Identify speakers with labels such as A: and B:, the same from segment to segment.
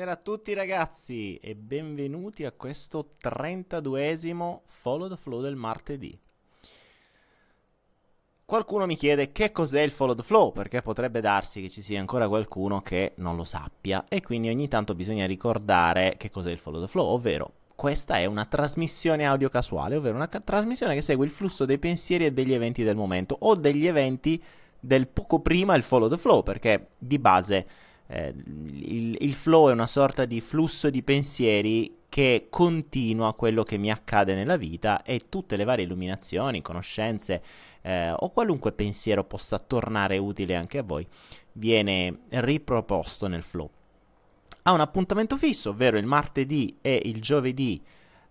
A: Buonasera a tutti ragazzi e benvenuti a questo 32esimo Follow the Flow del martedì. Qualcuno mi chiede che cos'è il Follow the Flow, perché potrebbe darsi che ci sia ancora qualcuno che non lo sappia e quindi ogni tanto bisogna ricordare che cos'è il Follow the Flow, ovvero questa è una trasmissione audio casuale, ovvero una ca- trasmissione che segue il flusso dei pensieri e degli eventi del momento o degli eventi del poco prima il Follow the Flow, perché di base eh, il, il, flow è una sorta di flusso di pensieri che continua quello che mi accade nella vita e tutte le varie illuminazioni, conoscenze eh, o qualunque pensiero possa tornare utile anche a voi viene riproposto nel flow. Ha un appuntamento fisso, ovvero il martedì e il giovedì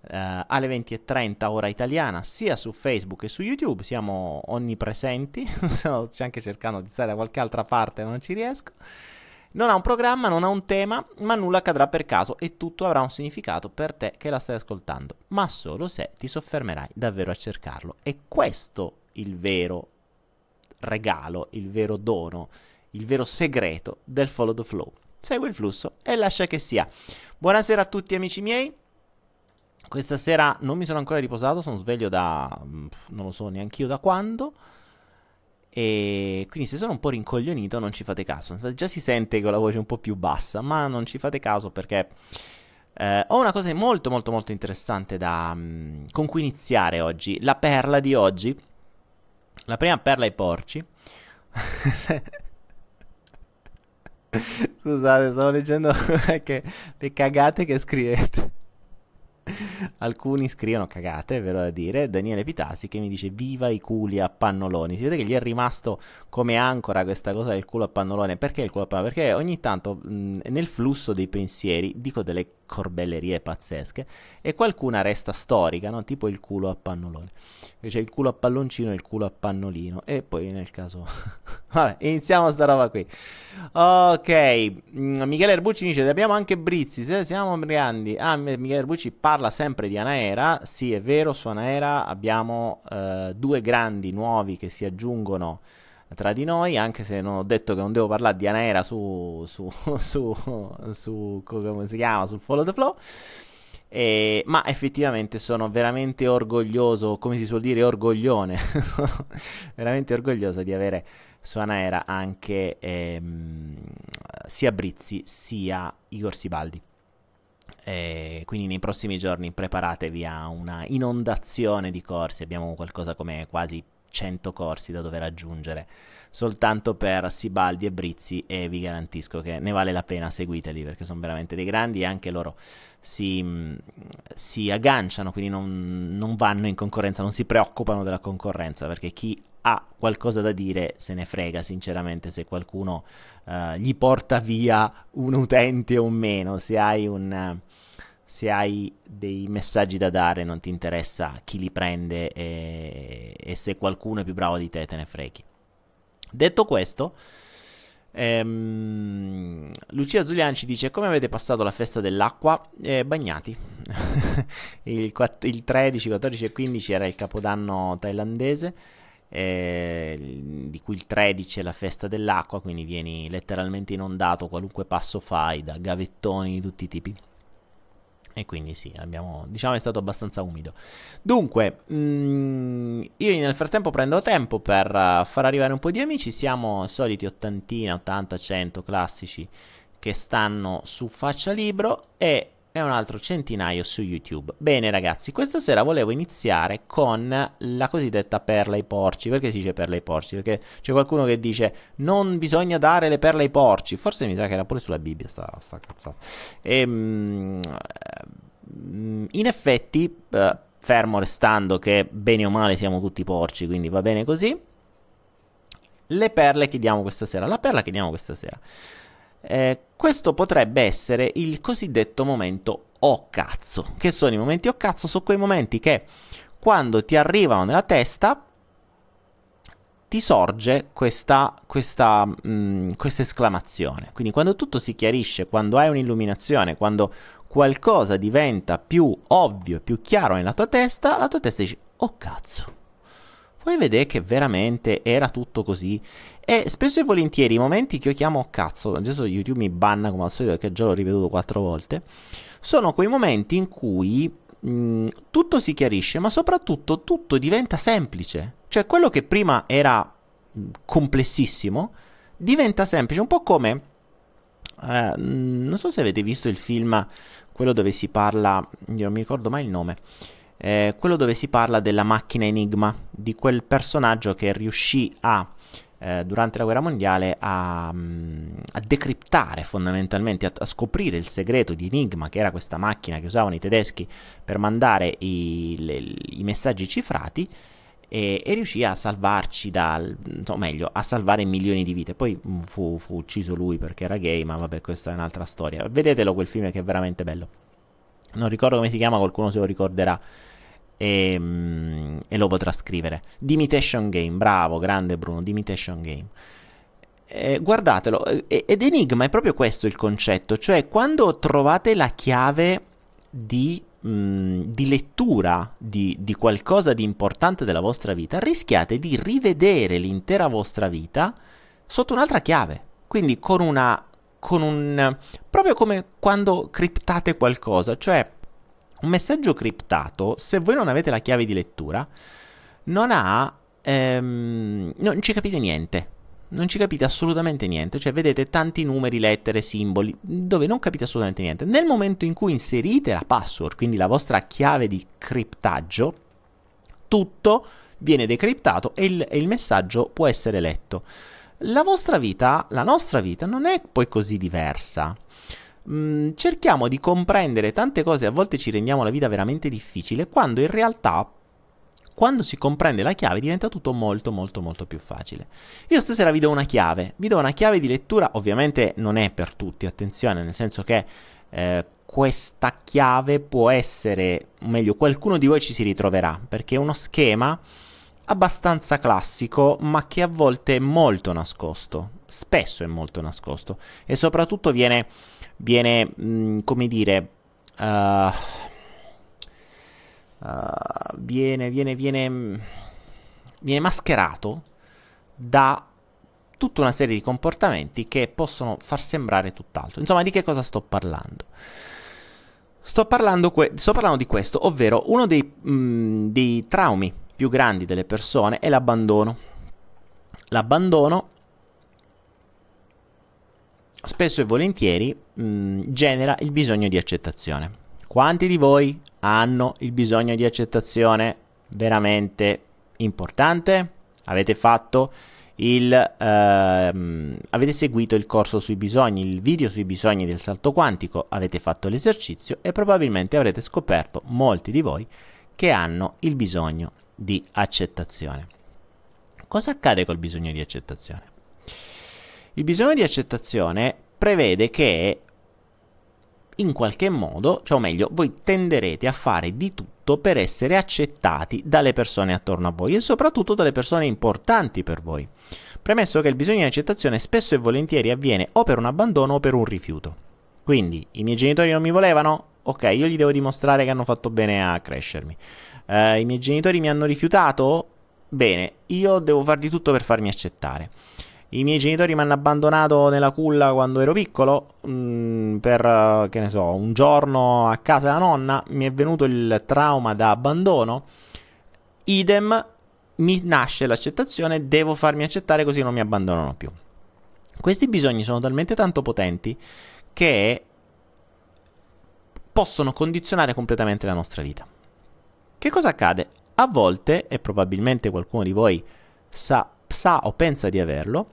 A: Uh, alle 20.30 ora italiana, sia su Facebook che su YouTube. Siamo onnipresenti. Sto anche cercando di stare da qualche altra parte, ma non ci riesco. Non ha un programma, non ha un tema, ma nulla accadrà per caso e tutto avrà un significato per te che la stai ascoltando, ma solo se ti soffermerai davvero a cercarlo. E questo il vero regalo, il vero dono, il vero segreto del follow the flow. Segui il flusso e lascia che sia. Buonasera a tutti amici miei. Questa sera non mi sono ancora riposato, sono sveglio da mm, non lo so neanche io da quando. E quindi se sono un po' rincoglionito non ci fate caso. Già si sente con la voce un po' più bassa, ma non ci fate caso perché eh, ho una cosa molto molto molto interessante da, um, con cui iniziare oggi. La perla di oggi. La prima perla ai porci. Scusate, stavo leggendo le cagate che scrivete. Alcuni scrivono cagate, vero da dire. Daniele Pitasi che mi dice viva i culi a pannoloni. Si vede che gli è rimasto come ancora questa cosa del culo a pannolone. Perché il culo a pannolone? Perché ogni tanto mh, nel flusso dei pensieri dico delle corbellerie pazzesche e qualcuna resta storica, no? tipo il culo a pannolone. C'è il culo a palloncino e il culo a pannolino. E poi nel caso... Vabbè, iniziamo sta roba qui. Ok, mm, Michele Erbucci dice, abbiamo anche Brizzi, se siamo grandi. Ah, Michele Erbucci parla sempre di Anaera. Sì, è vero, su Anaera abbiamo uh, due grandi nuovi che si aggiungono tra di noi, anche se non ho detto che non devo parlare di Anaera su, su, su, su come si chiama, sul Follow the Flow. Eh, ma effettivamente sono veramente orgoglioso, come si suol dire, orgoglione, veramente orgoglioso di avere su Anaera anche ehm, sia Brizzi sia Igor Sibaldi. Eh, quindi nei prossimi giorni preparatevi a una inondazione di corsi, abbiamo qualcosa come quasi 100 corsi da dover aggiungere soltanto per Sibaldi e Brizzi e vi garantisco che ne vale la pena, seguiteli perché sono veramente dei grandi e anche loro si, si agganciano, quindi non, non vanno in concorrenza, non si preoccupano della concorrenza perché chi ha qualcosa da dire se ne frega sinceramente se qualcuno uh, gli porta via un utente o meno, se hai un... Uh, se hai dei messaggi da dare non ti interessa chi li prende e, e se qualcuno è più bravo di te te ne freghi. Detto questo, ehm, Lucia Zulian ci dice come avete passato la festa dell'acqua? Eh, bagnati. il, 4, il 13, 14 e 15 era il capodanno thailandese. Eh, di cui il 13 è la festa dell'acqua, quindi vieni letteralmente inondato qualunque passo fai da gavettoni di tutti i tipi. E quindi sì, abbiamo, diciamo è stato abbastanza umido. Dunque, mh, mm, io nel frattempo prendo tempo per uh, far arrivare un po' di amici. Siamo soliti ottantina, 80, 100 classici che stanno su Faccia Libro e e un altro centinaio su YouTube. Bene ragazzi, questa sera volevo iniziare con la cosiddetta perla ai porci. Perché si dice perla ai porci? Perché c'è qualcuno che dice non bisogna dare le perle ai porci. Forse mi sa che era pure sulla Bibbia sta, sta cazzata. E, mm, in effetti, eh, fermo restando che bene o male siamo tutti porci, quindi va bene così. Le perle che diamo questa sera. La perla che diamo questa sera eh, questo potrebbe essere il cosiddetto momento oh cazzo. Che sono i momenti oh cazzo? Sono quei momenti che quando ti arrivano nella testa ti sorge questa, questa, mh, mm, esclamazione. Quindi quando tutto si chiarisce, quando hai un'illuminazione, quando qualcosa diventa più ovvio, più chiaro nella tua testa, la tua testa dice oh cazzo. poi vedete che veramente era tutto così. E spesso e volentieri i momenti che io chiamo cazzo, adesso YouTube mi banna come al solito perché già l'ho ripetuto quattro volte, sono quei momenti in cui mh, tutto si chiarisce, ma soprattutto tutto diventa semplice. Cioè quello che prima era complessissimo diventa semplice, un po' come... Eh, non so se avete visto il film, quello dove si parla, io non mi ricordo mai il nome, eh, quello dove si parla della macchina Enigma, di quel personaggio che riuscì a eh, durante la guerra mondiale a, mm, a decriptare fondamentalmente, a, a, scoprire il segreto di Enigma, che era questa macchina che usavano i tedeschi per mandare i, le, i messaggi cifrati. E, e, riuscì a salvarci dal, o meglio, a salvare milioni di vite. Poi mm, fu, fu ucciso lui perché era gay, ma vabbè, questa è un'altra storia. Vedetelo quel film che è veramente bello. Non ricordo come si chiama, qualcuno se lo ricorderà e, mm, e, lo potrà scrivere. Dimitation Game, bravo, grande Bruno, Dimitation Game. Eh, guardatelo, ed Enigma è proprio questo il concetto, cioè quando trovate la chiave di, mh, mm, di lettura di, di qualcosa di importante della vostra vita, rischiate di rivedere l'intera vostra vita sotto un'altra chiave, quindi con una con un proprio come quando criptate qualcosa, cioè un messaggio criptato, se voi non avete la chiave di lettura, non ha... Ehm, non ci capite niente. Non ci capite assolutamente niente. Cioè, vedete tanti numeri, lettere, simboli, dove non capite assolutamente niente. Nel momento in cui inserite la password, quindi la vostra chiave di criptaggio, tutto viene decriptato e il, e il messaggio può essere letto. La vostra vita, la nostra vita, non è poi così diversa mh, mm, cerchiamo di comprendere tante cose, a volte ci rendiamo la vita veramente difficile, quando in realtà quando si comprende la chiave diventa tutto molto molto molto più facile. Io stasera vi do una chiave, vi do una chiave di lettura, ovviamente non è per tutti, attenzione, nel senso che eh, questa chiave può essere, o meglio, qualcuno di voi ci si ritroverà, perché uno schema abbastanza classico, ma che a volte è molto nascosto, spesso è molto nascosto e soprattutto viene viene, mh, mm, come dire, uh, uh, viene, viene, viene, mm, viene mascherato da tutta una serie di comportamenti che possono far sembrare tutt'altro. Insomma, di che cosa sto parlando? Sto parlando, que- sto parlando di questo, ovvero uno dei, mh, mm, dei traumi più grandi delle persone è l'abbandono. L'abbandono spesso e volentieri mh, mm, genera il bisogno di accettazione. Quanti di voi hanno il bisogno di accettazione veramente importante? Avete fatto il ehm, avete seguito il corso sui bisogni, il video sui bisogni del salto quantico, avete fatto l'esercizio e probabilmente avrete scoperto molti di voi che hanno il bisogno di accettazione. Cosa accade col bisogno di accettazione? Il bisogno di accettazione prevede che in qualche modo, cioè o meglio, voi tenderete a fare di tutto per essere accettati dalle persone attorno a voi e soprattutto dalle persone importanti per voi. Premesso che il bisogno di accettazione spesso e volentieri avviene o per un abbandono o per un rifiuto. Quindi i miei genitori non mi volevano? Ok, io gli devo dimostrare che hanno fatto bene a crescermi. Uh, I miei genitori mi hanno rifiutato? Bene, io devo fare di tutto per farmi accettare. I miei genitori mi hanno abbandonato nella culla quando ero piccolo, mh, mm, per, che ne so, un giorno a casa della nonna, mi è venuto il trauma da abbandono. Idem, mi nasce l'accettazione, devo farmi accettare così non mi abbandonano più. Questi bisogni sono talmente tanto potenti che possono condizionare completamente la nostra vita. Che cosa accade? A volte, e probabilmente qualcuno di voi sa, sa o pensa di averlo,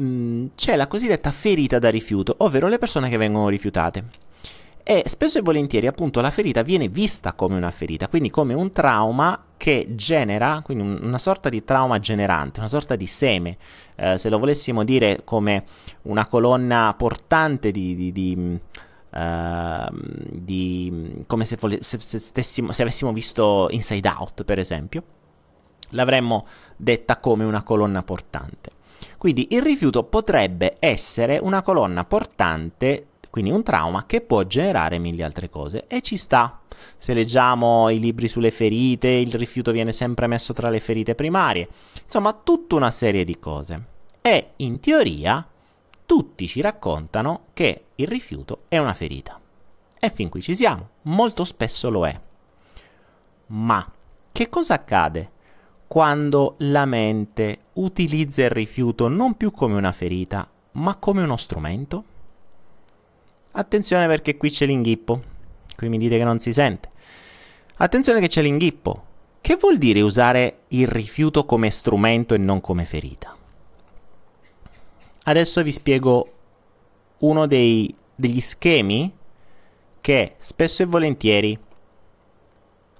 A: Mm, c'è la cosiddetta ferita da rifiuto, ovvero le persone che vengono rifiutate. E spesso e volentieri, appunto, la ferita viene vista come una ferita, quindi come un trauma che genera, quindi una sorta di trauma generante, una sorta di seme, eh, se lo volessimo dire come una colonna portante di, di, di Uh, di, come se, se, se, stessimo, se, avessimo visto Inside Out, per esempio, l'avremmo detta come una colonna portante. Quindi il rifiuto potrebbe essere una colonna portante Quindi un trauma che può generare mille altre cose e ci sta. Se leggiamo i libri sulle ferite, il rifiuto viene sempre messo tra le ferite primarie. Insomma, tutta una serie di cose. E in teoria tutti ci raccontano che il rifiuto è una ferita. E fin qui ci siamo. Molto spesso lo è. Ma che cosa accade quando la mente utilizza il rifiuto non più come una ferita, ma come uno strumento? Attenzione perché qui c'è l'inghippo. Qui mi dite che non si sente. Attenzione che c'è l'inghippo. Che vuol dire usare il rifiuto come strumento e non come ferita? Adesso vi spiego uno dei, degli schemi che spesso e volentieri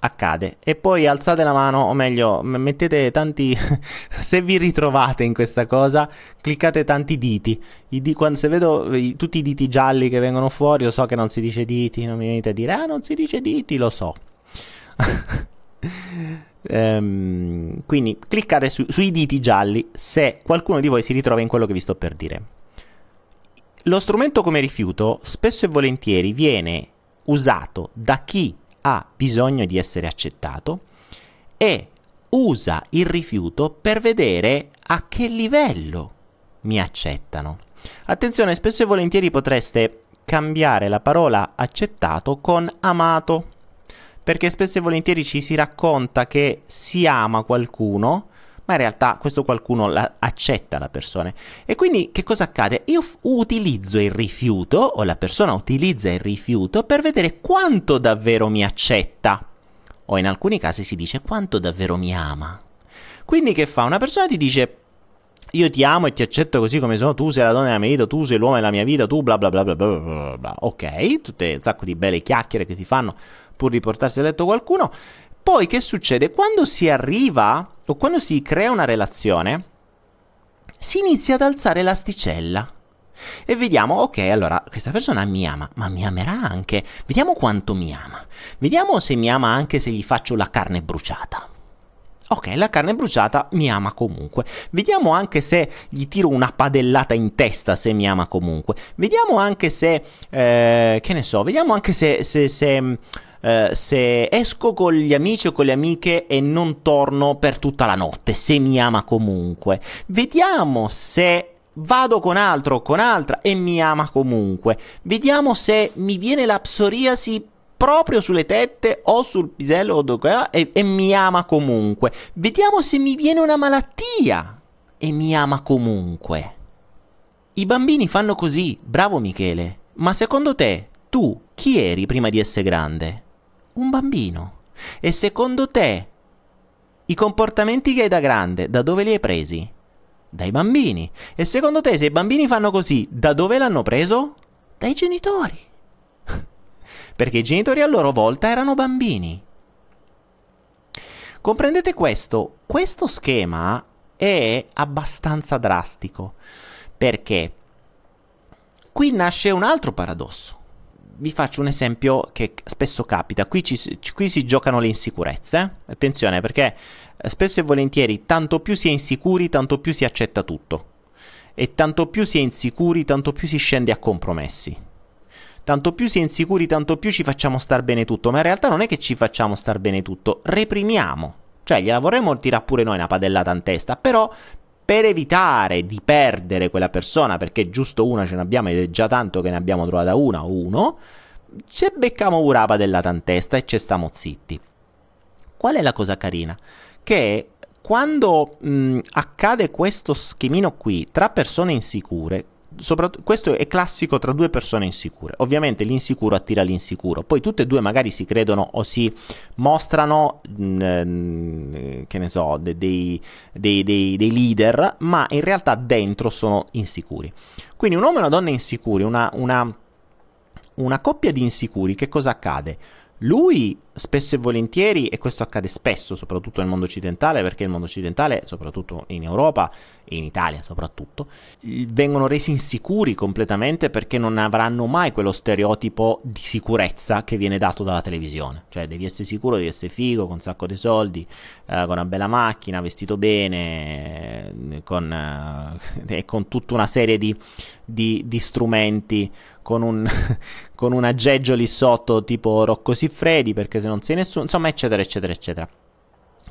A: accade. E poi alzate la mano, o meglio, mettete tanti. se vi ritrovate in questa cosa, cliccate tanti diti. Di... Quando se vedo i... tutti i diti gialli che vengono fuori, lo so che non si dice diti. Non mi venite a dire, ah, non si dice diti, lo so. ehm, quindi cliccate su... sui diti gialli se qualcuno di voi si ritrova in quello che vi sto per dire. Lo strumento come rifiuto spesso e volentieri viene usato da chi ha bisogno di essere accettato e usa il rifiuto per vedere a che livello mi accettano. Attenzione, spesso e volentieri potreste cambiare la parola accettato con amato, perché spesso e volentieri ci si racconta che si ama qualcuno, ma in realtà questo qualcuno la, accetta la persona. E quindi che cosa accade? Io f- utilizzo il rifiuto, o la persona utilizza il rifiuto, per vedere quanto davvero mi accetta. O in alcuni casi si dice quanto davvero mi ama. Quindi che fa? Una persona ti dice io ti amo e ti accetto così come sono, tu sei la donna della mia vita, tu sei l'uomo della mia vita, tu bla bla bla bla bla bla bla. Ok, tutte un sacco di belle chiacchiere che si fanno pur di portarsi a letto qualcuno. Poi che succede? Quando si arriva o quando si crea una relazione, si inizia ad alzare l'asticella. E vediamo, ok, allora questa persona mi ama, ma mi amerà anche. Vediamo quanto mi ama. Vediamo se mi ama anche se gli faccio la carne bruciata. Ok, la carne bruciata mi ama comunque. Vediamo anche se gli tiro una padellata in testa se mi ama comunque. Vediamo anche se, eh, che ne so, vediamo anche se, se, se eh, se esco con gli amici o con le amiche e non torno per tutta la notte, se mi ama comunque. Vediamo se vado con altro o con altra e mi ama comunque. Vediamo se mi viene la psoriasi proprio sulle tette o sul pisello o dove, e, e mi ama comunque. Vediamo se mi viene una malattia e mi ama comunque. I bambini fanno così, bravo Michele. Ma secondo te, tu chi eri prima di essere grande? Un bambino. E secondo te i comportamenti che hai da grande, da dove li hai presi? Dai bambini. E secondo te se i bambini fanno così, da dove l'hanno preso? Dai genitori. Perché i genitori a loro volta erano bambini. Comprendete questo? Questo schema è abbastanza drastico. Perché? Qui nasce un altro paradosso vi faccio un esempio che spesso capita. Qui, ci, qui si giocano le insicurezze. Attenzione perché eh, spesso e volentieri tanto più si è insicuri, tanto più si accetta tutto. E tanto più si è insicuri, tanto più si scende a compromessi. Tanto più si è insicuri, tanto più ci facciamo star bene tutto. Ma in realtà non è che ci facciamo star bene tutto, reprimiamo. Cioè, gliela vorremmo tirare pure noi una padellata in testa, però per evitare di perdere quella persona, perché giusto una ce n'abbiamo ed è già tanto che ne abbiamo trovata una o uno, ci becchiamo pure la padellata in testa e ci stiamo zitti. Qual è la cosa carina? Che quando mh, accade questo schemino qui tra persone insicure, questo è classico tra due persone insicure. Ovviamente l'insicuro attira l'insicuro, poi tutte e due magari si credono o si mostrano, mh, mm, che ne so, dei, dei, dei, dei, leader, ma in realtà dentro sono insicuri. Quindi un uomo e una donna insicuri, una, una, una coppia di insicuri, che cosa accade? Lui spesso e volentieri, e questo accade spesso, soprattutto nel mondo occidentale, perché il mondo occidentale, soprattutto in Europa e in Italia soprattutto, vengono resi insicuri completamente perché non avranno mai quello stereotipo di sicurezza che viene dato dalla televisione. Cioè devi essere sicuro, devi essere figo, con un sacco di soldi, eh, con una bella macchina, vestito bene, eh, con, eh, con tutta una serie di, di, di strumenti con un, con un aggeggio lì sotto tipo Rocco Siffredi perché se non sei nessuno, insomma eccetera eccetera eccetera.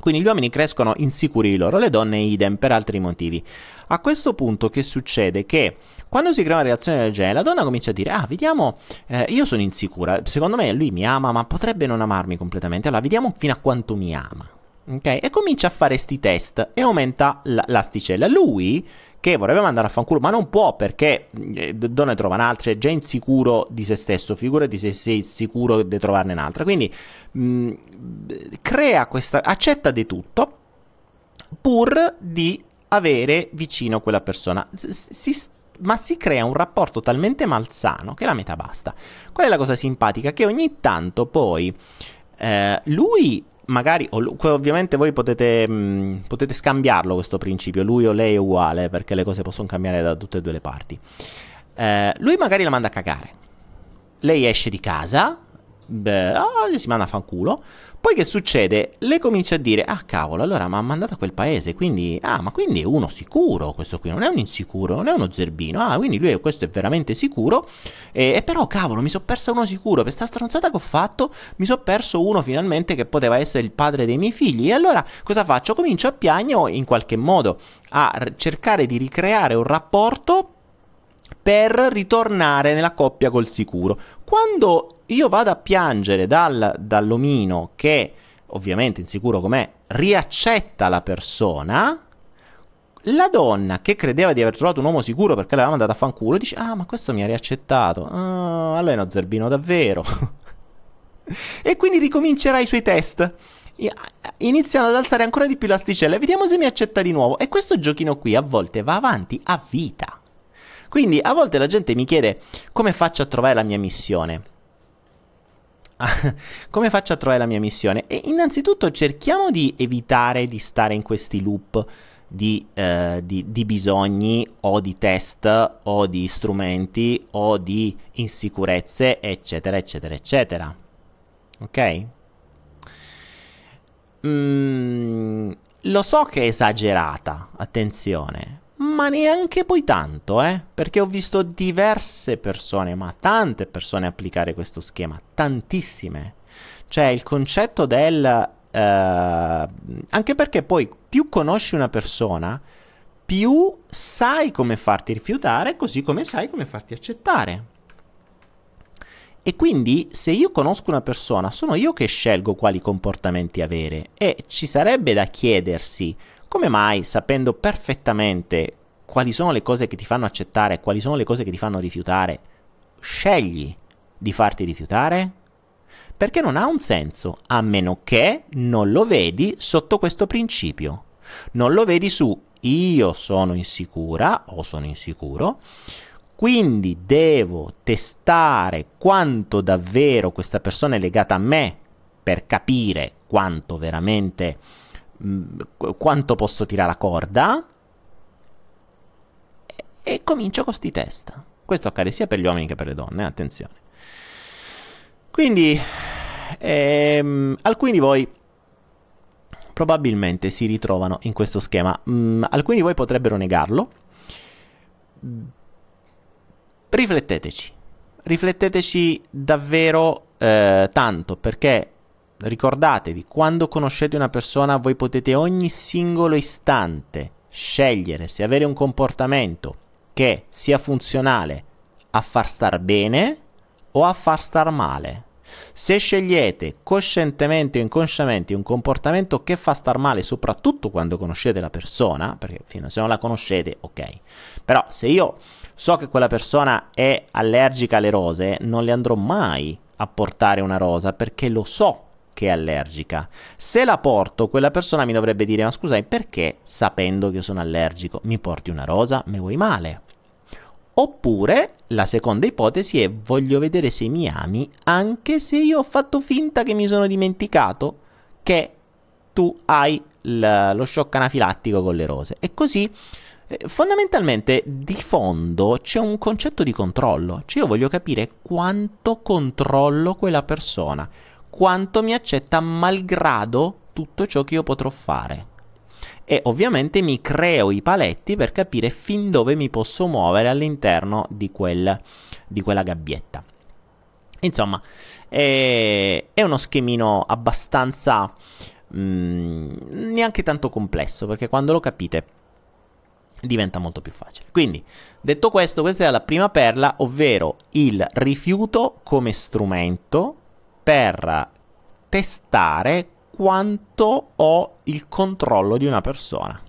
A: Quindi gli uomini crescono insicuri di loro, le donne idem per altri motivi. A questo punto che succede? Che quando si crea una reazione del genere, la donna comincia a dire, ah, vediamo, eh, io sono insicura, secondo me lui mi ama, ma potrebbe non amarmi completamente, allora vediamo fino a quanto mi ama. Ok? E comincia a fare sti test e aumenta l'asticella. Lui che vorrebbe mandare a fanculo, ma non può perché eh, donne trova un'altra, è già insicuro di se stesso, figurati se sei sicuro di trovarne un'altra. Quindi mh, mm, crea questa, accetta di tutto pur di avere vicino quella persona. Si, ma si crea un rapporto talmente malsano che la metà basta. Qual è la cosa simpatica? Che ogni tanto poi eh, lui magari, ovviamente voi potete, mh, mm, potete, scambiarlo questo principio, lui o lei è uguale, perché le cose possono cambiare da tutte e due le parti. Eh, lui magari la manda a cagare, lei esce di casa, beh, oh, si manda a fanculo, poi che succede? Le comincia a dire, ah cavolo, allora mi ha mandato a quel paese, quindi, ah ma quindi è uno sicuro questo qui, non è un insicuro, non è uno zerbino, ah quindi lui questo è veramente sicuro, e, e però cavolo mi sono perso uno sicuro, per questa stronzata che ho fatto mi sono perso uno finalmente che poteva essere il padre dei miei figli, e allora cosa faccio? Comincio a piagne o in qualche modo a cercare di ricreare un rapporto per ritornare nella coppia col sicuro. Quando io vado a piangere dal, dall'omino che, ovviamente insicuro com'è, riaccetta la persona, la donna che credeva di aver trovato un uomo sicuro perché l'aveva mandato a fanculo dice ah ma questo mi ha riaccettato. Ah, allora è uno zerbino davvero. E quindi ricomincerà i suoi test. Iniziano ad alzare ancora di più l'asticella. E vediamo se mi accetta di nuovo. E questo giochino qui a volte va avanti a vita. Quindi a volte la gente mi chiede come faccio a trovare la mia missione. come faccio a trovare la mia missione? E innanzitutto cerchiamo di evitare di stare in questi loop di, eh, di, di, bisogni o di test o di strumenti o di insicurezze, eccetera, eccetera, eccetera. Ok? Mm, lo so che è esagerata, attenzione, ma neanche poi tanto, eh? Perché ho visto diverse persone, ma tante persone applicare questo schema, tantissime. Cioè il concetto del... Eh, anche perché poi più conosci una persona, più sai come farti rifiutare, così come sai come farti accettare. E quindi se io conosco una persona, sono io che scelgo quali comportamenti avere e ci sarebbe da chiedersi come mai, sapendo perfettamente quali sono le cose che ti fanno accettare e quali sono le cose che ti fanno rifiutare, scegli di farti rifiutare? Perché non ha un senso, a meno che non lo vedi sotto questo principio. Non lo vedi su io sono insicura o sono insicuro, quindi devo testare quanto davvero questa persona è legata a me per capire quanto veramente quanto posso tirare la corda e, comincio con sti test. Questo accade sia per gli uomini che per le donne, attenzione. Quindi, ehm, alcuni di voi probabilmente si ritrovano in questo schema. Mm, alcuni di voi potrebbero negarlo. Rifletteteci. Rifletteteci davvero eh, tanto perché ricordatevi, quando conoscete una persona voi potete ogni singolo istante scegliere se avere un comportamento che sia funzionale a far star bene o a far star male. Se scegliete coscientemente o inconsciamente un comportamento che fa star male, soprattutto quando conoscete la persona, perché fino se non la conoscete, ok. Però se io so che quella persona è allergica alle rose, non le andrò mai a portare una rosa perché lo so che è allergica. Se la porto, quella persona mi dovrebbe dire: Ma scusai, perché sapendo che io sono allergico mi porti una rosa? Mi vuoi male? Oppure la seconda ipotesi è voglio vedere se mi ami anche se io ho fatto finta che mi sono dimenticato che tu hai l- lo shock anafilattico con le rose. E così eh, fondamentalmente di fondo c'è un concetto di controllo, cioè io voglio capire quanto controllo quella persona, quanto mi accetta malgrado tutto ciò che io potrò fare e ovviamente mi creo i paletti per capire fin dove mi posso muovere all'interno di, quel, di quella gabbietta. Insomma, è, è uno schemino abbastanza mm, neanche tanto complesso perché quando lo capite diventa molto più facile. Quindi, detto questo, questa è la prima perla, ovvero il rifiuto come strumento per testare quanto ho il controllo di una persona.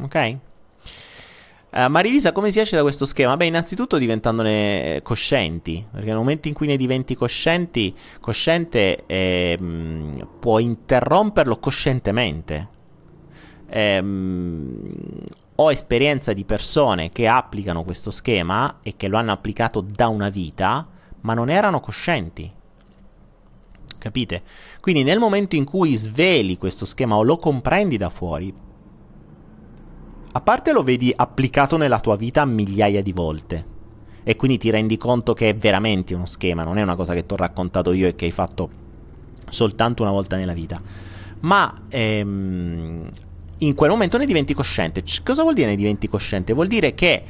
A: Ok? Uh, Marilisa, come si esce da questo schema? Beh, innanzitutto diventandone coscienti, perché nel momento in cui ne diventi coscienti, cosciente eh, puoi interromperlo coscientemente. Eh, ho esperienza di persone che applicano questo schema e che lo hanno applicato da una vita, ma non erano coscienti capite? Quindi nel momento in cui sveli questo schema o lo comprendi da fuori, a parte lo vedi applicato nella tua vita migliaia di volte e quindi ti rendi conto che è veramente uno schema, non è una cosa che ti ho raccontato io e che hai fatto soltanto una volta nella vita, ma ehm, in quel momento ne diventi cosciente. C- cosa vuol dire ne diventi cosciente? Vuol dire che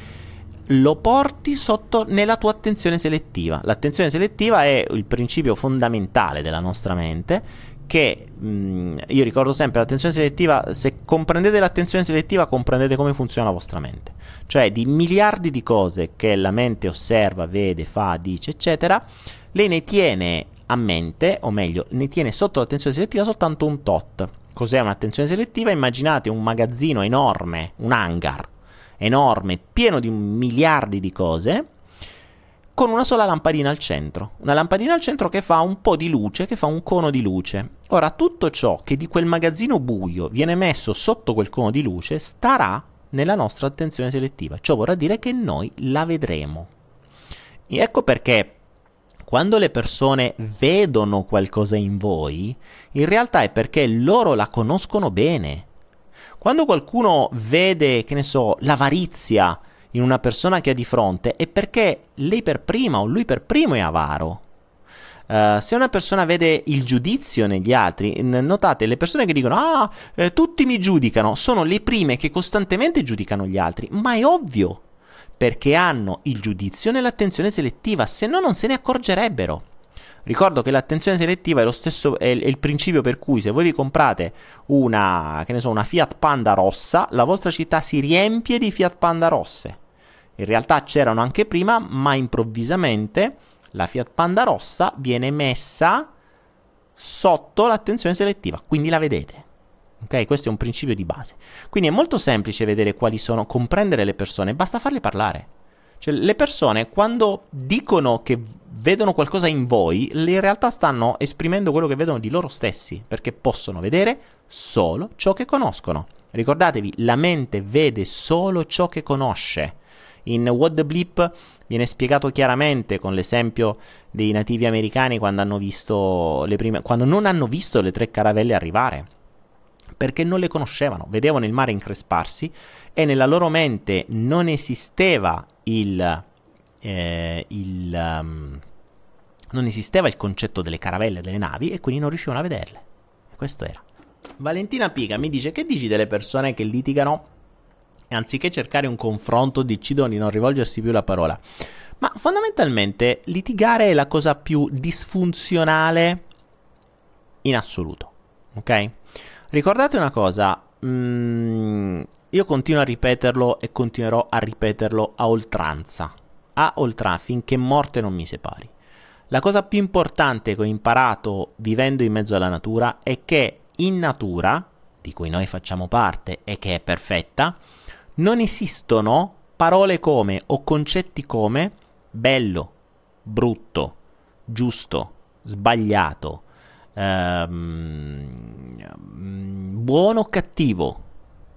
A: lo porti sotto nella tua attenzione selettiva. L'attenzione selettiva è il principio fondamentale della nostra mente che mh, mm, io ricordo sempre l'attenzione selettiva, se comprendete l'attenzione selettiva comprendete come funziona la vostra mente. Cioè di miliardi di cose che la mente osserva, vede, fa, dice, eccetera, lei ne tiene a mente, o meglio, ne tiene sotto l'attenzione selettiva soltanto un tot. Cos'è un'attenzione selettiva? Immaginate un magazzino enorme, un hangar enorme, pieno di miliardi di cose, con una sola lampadina al centro. Una lampadina al centro che fa un po' di luce, che fa un cono di luce. Ora, tutto ciò che di quel magazzino buio viene messo sotto quel cono di luce starà nella nostra attenzione selettiva. Ciò vorrà dire che noi la vedremo. E ecco perché quando le persone vedono qualcosa in voi, in realtà è perché loro la conoscono bene quando qualcuno vede, che ne so, l'avarizia in una persona che ha di fronte, è perché lei per prima o lui per primo è avaro. Uh, se una persona vede il giudizio negli altri, notate le persone che dicono ah, eh, tutti mi giudicano, sono le prime che costantemente giudicano gli altri, ma è ovvio, perché hanno il giudizio nell'attenzione selettiva, se no non se ne accorgerebbero. Ricordo che l'attenzione selettiva è stesso, è, il principio per cui se voi vi comprate una, so, una Fiat Panda rossa, la vostra città si riempie di Fiat Panda rosse. In realtà c'erano anche prima, ma improvvisamente la Fiat Panda rossa viene messa sotto l'attenzione selettiva, quindi la vedete. Ok, questo è un principio di base. Quindi è molto semplice vedere quali sono, comprendere le persone, basta farle parlare. Cioè, le persone quando dicono che vedono qualcosa in voi, in realtà stanno esprimendo quello che vedono di loro stessi, perché possono vedere solo ciò che conoscono. Ricordatevi, la mente vede solo ciò che conosce. In What the Bleep viene spiegato chiaramente con l'esempio dei nativi americani quando, prime, quando non hanno visto le tre caravelle arrivare perché non le conoscevano, vedevano il mare incresparsi e nella loro mente non esisteva il, eh, il um, non esisteva il concetto delle caravelle, delle navi e quindi non riuscivano a vederle. E questo era. Valentina Piga mi dice che dici delle persone che litigano e anziché cercare un confronto decidono di non rivolgersi più la parola. Ma fondamentalmente litigare è la cosa più disfunzionale in assoluto. Ok? Ricordate una cosa, mm, io continuo a ripeterlo e continuerò a ripeterlo a oltranza, a oltranza finché morte non mi separi. La cosa più importante che ho imparato vivendo in mezzo alla natura è che in natura, di cui noi facciamo parte e che è perfetta, non esistono parole come o concetti come bello, brutto, giusto, sbagliato, ehm, buono o cattivo.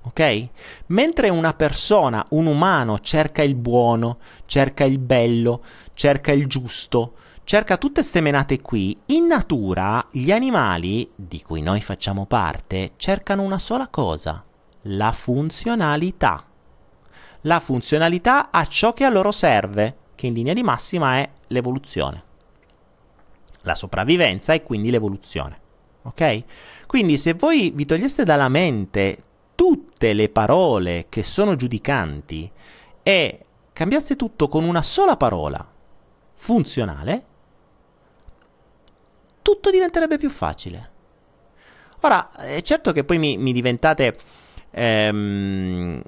A: Ok? Mentre una persona, un umano, cerca il buono, cerca il bello, cerca il giusto, cerca tutte queste menate qui, in natura gli animali, di cui noi facciamo parte, cercano una sola cosa, la funzionalità. La funzionalità a ciò che a loro serve, che in linea di massima è l'evoluzione. La sopravvivenza e quindi l'evoluzione. Ok? Quindi se voi vi toglieste dalla mente tutte le parole che sono giudicanti e cambiaste tutto con una sola parola funzionale, tutto diventerebbe più facile. Ora, è certo che poi mi, mi diventate... Ehm,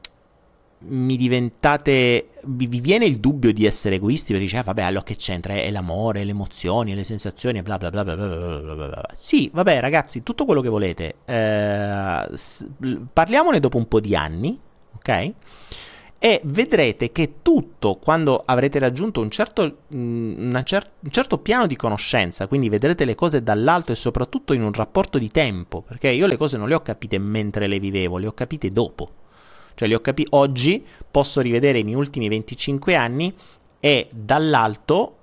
A: mi diventate. Vi, vi, viene il dubbio di essere egoisti perché dice, ah, vabbè, allora che c'entra? È l'amore, le emozioni, le sensazioni, bla bla bla bla bla bla bla. Sì, vabbè, ragazzi, tutto quello che volete. Eh, parliamone dopo un po' di anni, ok? e vedrete che tutto, quando avrete raggiunto un certo, mm, cer- un certo, piano di conoscenza, quindi vedrete le cose dall'alto e soprattutto in un rapporto di tempo, perché io le cose non le ho capite mentre le vivevo, le ho capite dopo. Cioè le ho capite oggi, posso rivedere i miei ultimi 25 anni e dall'alto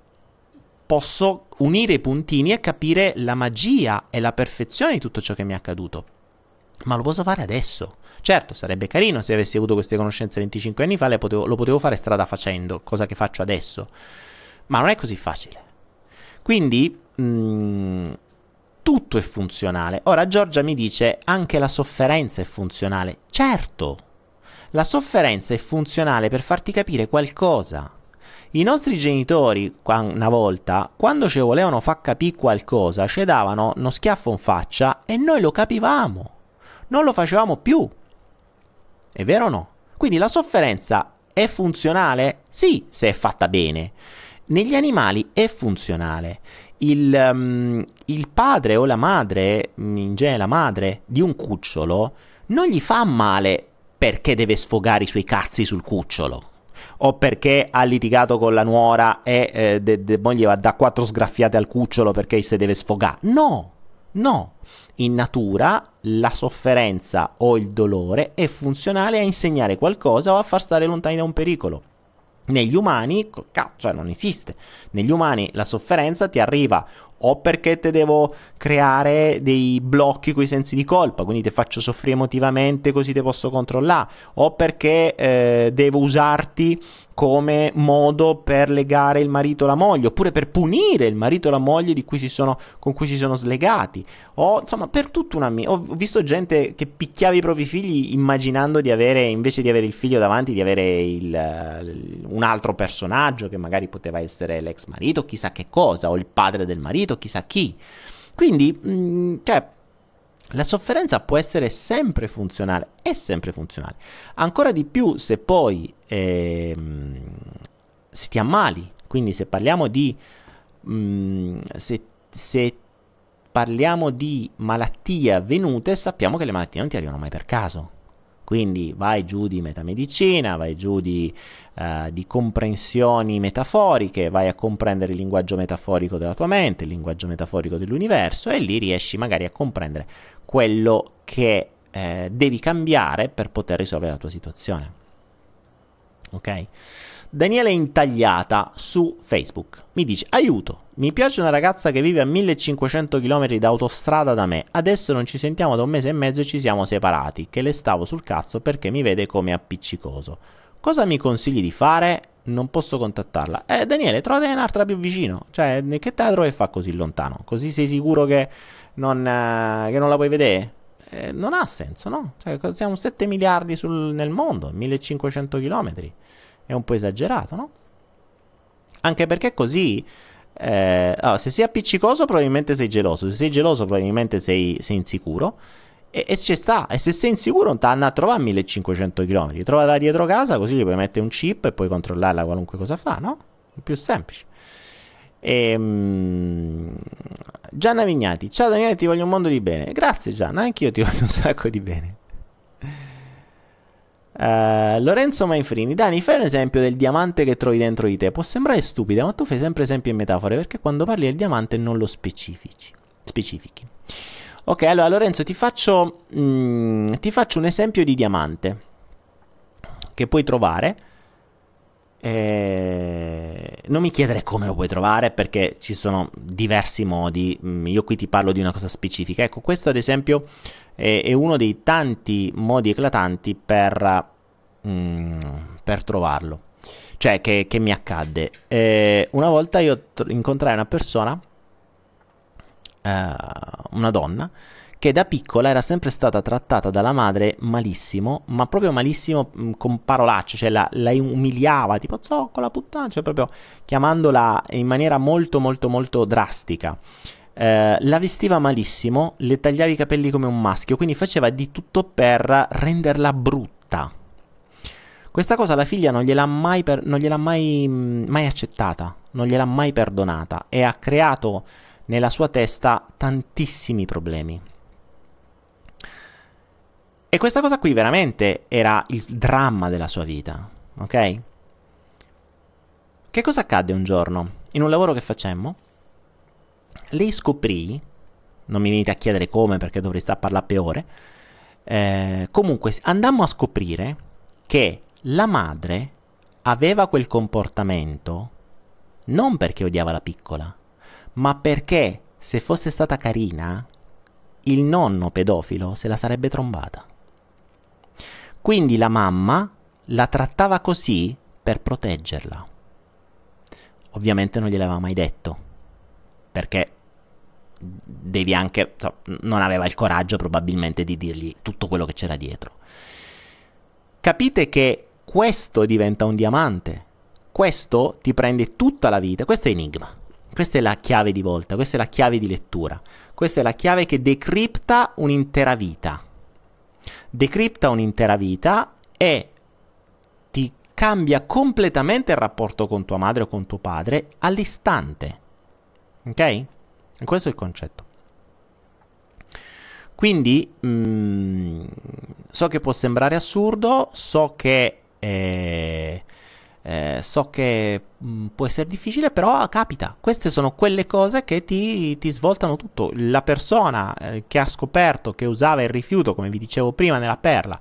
A: posso unire i puntini e capire la magia e la perfezione di tutto ciò che mi è accaduto. Ma lo posso fare adesso. Certo, sarebbe carino se avessi avuto queste conoscenze 25 anni fa, potevo, lo potevo fare strada facendo, cosa che faccio adesso. Ma non è così facile. Quindi, mh, mm, tutto è funzionale. Ora Giorgia mi dice anche la sofferenza è funzionale. Certo, la sofferenza è funzionale per farti capire qualcosa. I nostri genitori, una volta, quando ci volevano far capire qualcosa, ci davano uno schiaffo in faccia e noi lo capivamo. Non lo facevamo più. È vero o no? Quindi la sofferenza è funzionale? Sì, se è fatta bene. Negli animali è funzionale. Il, um, il, padre o la madre, in genere la madre, di un cucciolo, non gli fa male perché deve sfogare i suoi cazzi sul cucciolo. O perché ha litigato con la nuora e eh, de, de moglie va da quattro sgraffiate al cucciolo perché si deve sfogare. No, no in natura la sofferenza o il dolore è funzionale a insegnare qualcosa o a far stare lontani da un pericolo. Negli umani, cioè non esiste. Negli umani la sofferenza ti arriva o perché te devo creare dei blocchi con i sensi di colpa, quindi ti faccio soffrire emotivamente così ti posso controllare, o perché eh, devo usarti come modo per legare il marito alla moglie, oppure per punire il marito e la moglie cui sono, con cui si sono slegati, o insomma per tutta una... Ho visto gente che picchiava i propri figli immaginando di avere, invece di avere il figlio davanti, di avere il, un altro personaggio che magari poteva essere l'ex marito, chissà che cosa, o il padre del marito, chissà chi. Quindi, mh, mm, cioè, la sofferenza può essere sempre funzionale, è sempre funzionale. Ancora di più se poi ehm, se ti ammali, quindi se parliamo di mh, mm, se, se parliamo di malattie avvenute, sappiamo che le malattie non ti arrivano mai per caso. Quindi vai giù di metamedicina, vai giù di, uh, di, comprensioni metaforiche, vai a comprendere il linguaggio metaforico della tua mente, il linguaggio metaforico dell'universo e lì riesci magari a comprendere quello che eh, devi cambiare per poter risolvere la tua situazione. Ok? Daniele Intagliata su Facebook mi dice: Aiuto, mi piace una ragazza che vive a 1500 km d'autostrada da me. Adesso non ci sentiamo da un mese e mezzo e ci siamo separati. Che le stavo sul cazzo perché mi vede come appiccicoso. Cosa mi consigli di fare? Non posso contattarla. Eh, Daniele, trovate un'altra più vicino. Cioè, che teatro che fa così lontano? Così sei sicuro che non, eh, che non la puoi vedere? Eh, non ha senso, no? Cioè, siamo 7 miliardi sul, nel mondo, 1500 km. È un po' esagerato, no? Anche perché così... Eh, allora, se sei appiccicoso probabilmente sei geloso, se sei geloso probabilmente sei, sei insicuro e, e ci sta, e se sei insicuro hanno a trovare a 1500 km, trovala dietro casa così gli puoi mettere un chip e puoi controllarla qualunque cosa fa, no? Più semplice. E, um, Gianna Vignati, ciao Daniele, ti voglio un mondo di bene. Grazie Gianna, anch'io ti voglio un sacco di bene. Uh, Lorenzo Mainfrini, Dani, fai un esempio del diamante che trovi dentro di te. Può sembrare stupido, ma tu fai sempre esempi e metafore perché quando parli del diamante non lo specifici. specifichi. Ok, allora Lorenzo ti faccio, mm, ti faccio un esempio di diamante che puoi trovare. Eh, non mi chiedere come lo puoi trovare perché ci sono diversi modi. Mm, io qui ti parlo di una cosa specifica. Ecco, questo ad esempio è, è uno dei tanti modi eclatanti per, mm, per trovarlo. Cioè, che, che mi accadde. Eh, una volta io t- incontrai una persona eh, una donna che da piccola era sempre stata trattata dalla madre malissimo, ma proprio malissimo con parolacce, cioè la, la, umiliava, tipo zoccola puttana, cioè proprio chiamandola in maniera molto molto molto drastica. Eh, la vestiva malissimo, le tagliava i capelli come un maschio, quindi faceva di tutto per renderla brutta. Questa cosa la figlia non gliel'ha mai, per, non gliel'ha mai, mai accettata, non gliel'ha mai perdonata e ha creato nella sua testa tantissimi problemi. E questa cosa qui veramente era il dramma della sua vita, ok? Che cosa accadde un giorno? In un lavoro che facemmo, lei scoprì, non mi venite a chiedere come perché dovrei stare a parlare per ore, eh, comunque andammo a scoprire che la madre aveva quel comportamento non perché odiava la piccola, ma perché se fosse stata carina, il nonno pedofilo se la sarebbe trombata. Quindi la mamma la trattava così per proteggerla. Ovviamente non gliel'aveva mai detto, perché devi anche non aveva il coraggio probabilmente di dirgli tutto quello che c'era dietro. Capite che questo diventa un diamante. Questo ti prende tutta la vita, questo è enigma. Questa è la chiave di volta, questa è la chiave di lettura. Questa è la chiave che decripta un'intera vita. Decripta un'intera vita e ti cambia completamente il rapporto con tua madre o con tuo padre all'istante. Ok? E questo è il concetto. Quindi mh, mm, so che può sembrare assurdo, so che eh, eh, so che mh, mm, può essere difficile, però capita. Queste sono quelle cose che ti, ti svoltano tutto. La persona eh, che ha scoperto che usava il rifiuto, come vi dicevo prima nella perla,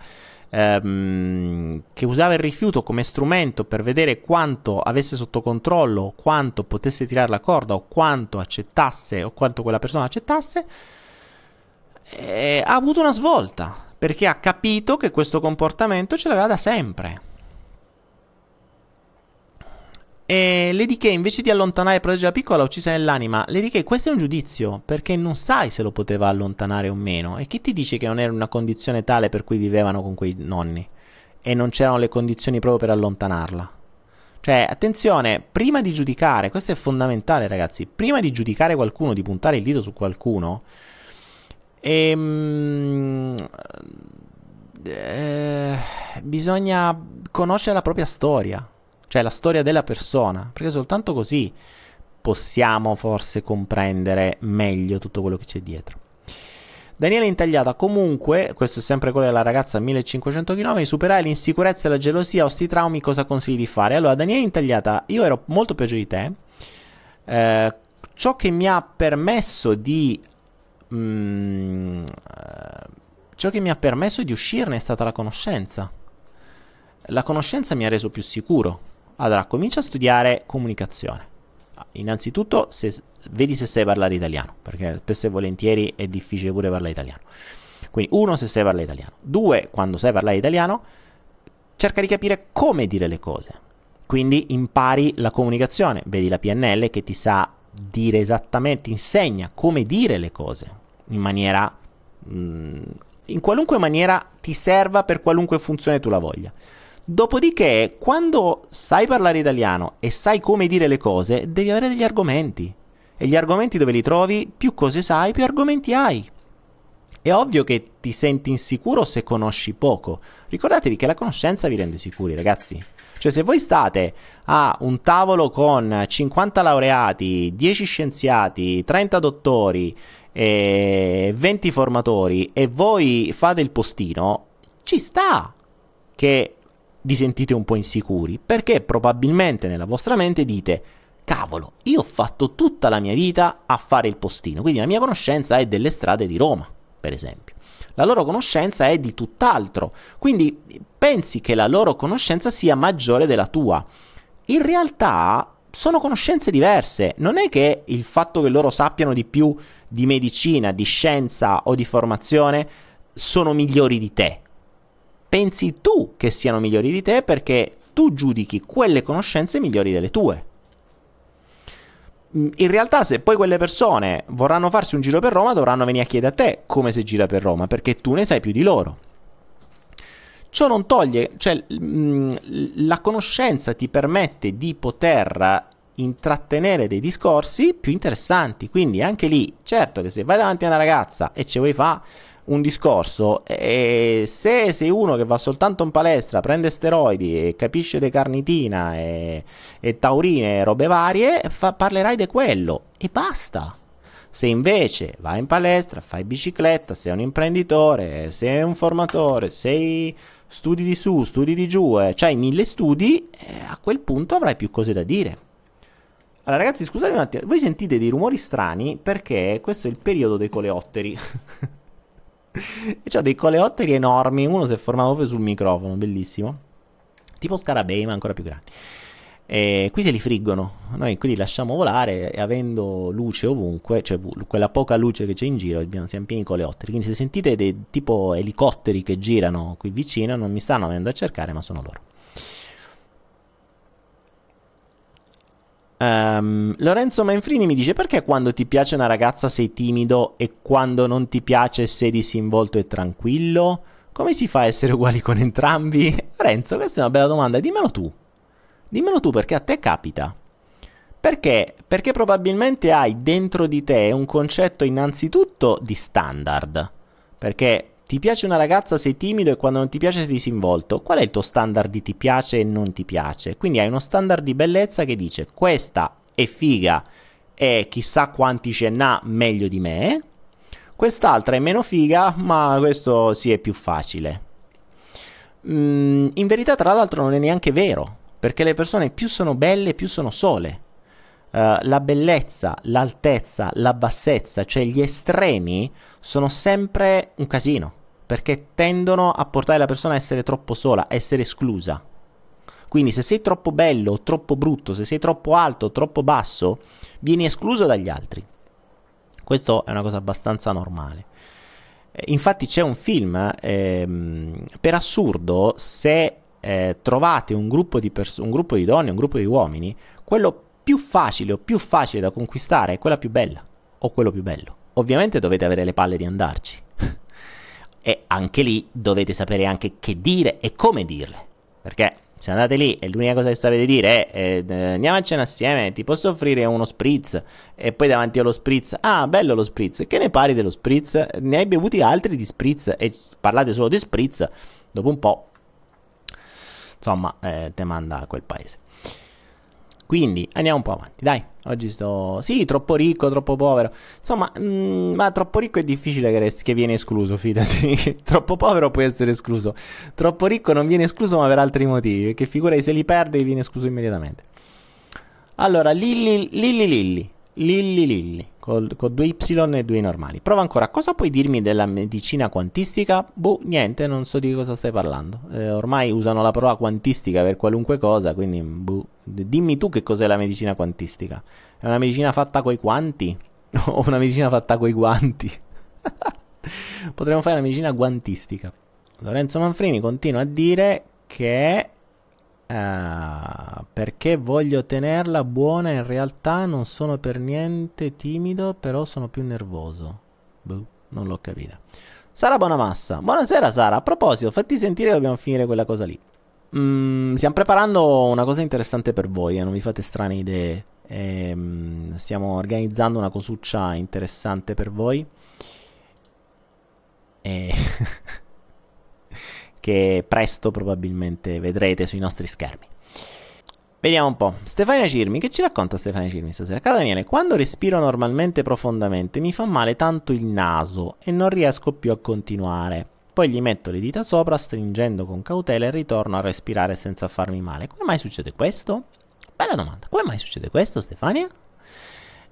A: ehm, che usava il rifiuto come strumento per vedere quanto avesse sotto controllo, quanto potesse tirare la corda o quanto accettasse o quanto quella persona accettasse, eh, ha avuto una svolta perché ha capito che questo comportamento ce l'aveva da sempre. E Lady K invece di allontanare e proteggere la piccola uccisa nell'anima, Lady K questo è un giudizio perché non sai se lo poteva allontanare o meno. E chi ti dice che non era una condizione tale per cui vivevano con quei nonni? E non c'erano le condizioni proprio per allontanarla. Cioè, attenzione, prima di giudicare, questo è fondamentale ragazzi, prima di giudicare qualcuno, di puntare il dito su qualcuno, ehm, eh, bisogna conoscere la propria storia cioè la storia della persona, perché soltanto così possiamo forse comprendere meglio tutto quello che c'è dietro. Daniele Intagliata, comunque, questo è sempre quello della ragazza a 1500 km, superare l'insicurezza e la gelosia o sti traumi, cosa consigli di fare? Allora, Daniele Intagliata, io ero molto peggio di te, eh, ciò che mi ha permesso di... Mm, eh, ciò che mi ha permesso di uscirne è stata la conoscenza. La conoscenza mi ha reso più sicuro, allora, comincia a studiare comunicazione. Innanzitutto, se, vedi se sai parlare italiano, perché spesso e volentieri è difficile pure parlare italiano. Quindi, uno, se sai parlare italiano. Due, quando sai parlare italiano, cerca di capire come dire le cose. Quindi impari la comunicazione, vedi la PNL che ti sa dire esattamente, insegna come dire le cose in maniera, mm, in qualunque maniera ti serva per qualunque funzione tu la voglia. Dopodiché, quando sai parlare italiano e sai come dire le cose, devi avere degli argomenti. E gli argomenti dove li trovi, più cose sai, più argomenti hai. È ovvio che ti senti insicuro se conosci poco. Ricordatevi che la conoscenza vi rende sicuri, ragazzi. Cioè, se voi state a un tavolo con 50 laureati, 10 scienziati, 30 dottori, e 20 formatori e voi fate il postino, ci sta che vi sentite un po' insicuri, perché probabilmente nella vostra mente dite cavolo, io ho fatto tutta la mia vita a fare il postino, quindi la mia conoscenza è delle strade di Roma. per esempio. La loro conoscenza è di tutt'altro, quindi pensi che la loro conoscenza sia maggiore della tua. In realtà sono conoscenze diverse, non è che il fatto che loro sappiano di più di medicina, di scienza o di formazione sono migliori di te. Pensi tu che siano migliori di te perché tu giudichi quelle conoscenze migliori delle tue. Mm, in realtà, se poi quelle persone vorranno farsi un giro per Roma, dovranno venire a chiedere a te come si gira per Roma, perché tu ne sai più di loro. Ciò non toglie, cioè mm, la conoscenza ti permette di poter intrattenere dei discorsi più interessanti. Quindi anche lì, certo che se vai davanti a una ragazza e ci vuoi fare un discorso e se sei uno che va soltanto in palestra, prende steroidi e capisce di carnitina e, e taurine e robe varie, fa, parlerai di quello e basta. Se invece vai in palestra, fai bicicletta, sei un imprenditore, sei un formatore, sei studi di su, studi di giù, eh, hai mille studi, eh, a quel punto avrai più cose da dire. Allora ragazzi scusate un attimo, voi sentite dei rumori strani perché questo è il periodo dei coleotteri. e ho dei coleotteri enormi, uno si è formato proprio sul microfono, bellissimo. Tipo scarabei, ma ancora più grandi. E qui se li friggono, noi qui li lasciamo volare e avendo luce ovunque, cioè quella poca luce che c'è in giro, siamo pieni di coleotteri. Quindi se sentite dei tipo elicotteri che girano qui vicino, non mi stanno venendo a cercare, ma sono loro. Um, Lorenzo Manfrini mi dice perché quando ti piace una ragazza sei timido e quando non ti piace sei disinvolto e tranquillo? Come si fa a essere uguali con entrambi? Lorenzo, questa è una bella domanda, dimmelo tu. Dimmelo tu perché a te capita. Perché? Perché probabilmente hai dentro di te un concetto innanzitutto di standard. Perché ti piace una ragazza, sei timido e quando non ti piace sei disinvolto. Qual è il tuo standard di ti piace e non ti piace? Quindi hai uno standard di bellezza che dice questa è figa e chissà quanti ce n'ha meglio di me. Quest'altra è meno figa, ma questo sì è più facile. Mm, in verità, tra l'altro, non è neanche vero, perché le persone più sono belle, più sono sole. Uh, la bellezza, l'altezza, la bassezza, cioè gli estremi, sono sempre un casino perché tendono a portare la persona a essere troppo sola, a essere esclusa. Quindi se sei troppo bello o troppo brutto, se sei troppo alto o troppo basso, vieni escluso dagli altri. Questo è una cosa abbastanza normale. Eh, infatti c'è un film, ehm, per assurdo, se eh, trovate un gruppo, pers- un gruppo, di donne, un gruppo di uomini, quello più facile o più facile da conquistare è quella più bella o quello più bello. Ovviamente dovete avere le palle di andarci e anche lì dovete sapere anche che dire e come dirle. Perché se andate lì e l'unica cosa che sapete dire è eh, andiamo a cena assieme, ti posso offrire uno spritz e poi davanti allo spritz, ah bello lo spritz, che ne pari dello spritz? Ne hai bevuti altri di spritz e parlate solo di spritz, dopo un po' insomma eh, te manda a quel paese. Quindi andiamo un po' avanti, dai. Oggi sto... Sì, troppo ricco, troppo povero. Insomma, mh, mm, ma troppo ricco è difficile che, resti, che viene escluso, fidati. troppo povero può essere escluso. Troppo ricco non viene escluso ma per altri motivi. Che figura se li perde viene escluso immediatamente. Allora, Lilli Lilli Lilli. Lilli Lilli. Con, due Y e due normali. Prova ancora. Cosa puoi dirmi della medicina quantistica? Boh, niente, non so di cosa stai parlando. Eh, ormai usano la parola quantistica per qualunque cosa, quindi boh. Dimmi tu che cos'è la medicina quantistica. È una medicina fatta coi quanti? o una medicina fatta coi guanti? Potremmo fare una medicina guantistica. Lorenzo Manfrini continua a dire che uh, perché voglio tenerla buona in realtà non sono per niente timido, però sono più nervoso. Boh, non l'ho capita. Sara Bonamassa. Buonasera Sara. A proposito, fatti sentire che dobbiamo finire quella cosa lì. Mm, stiamo preparando una cosa interessante per voi, eh, non vi fate strane idee. Ehm, stiamo organizzando una cosuccia interessante per voi. E che presto probabilmente vedrete sui nostri schermi. Vediamo un po'. Stefania Cirmi, che ci racconta Stefania Cirmi stasera? Caro Daniele, quando respiro normalmente profondamente mi fa male tanto il naso e non riesco più a continuare. Poi gli metto le dita sopra, stringendo con cautela e ritorno a respirare senza farmi male. Come mai succede questo? Bella domanda. Come mai succede questo, Stefania?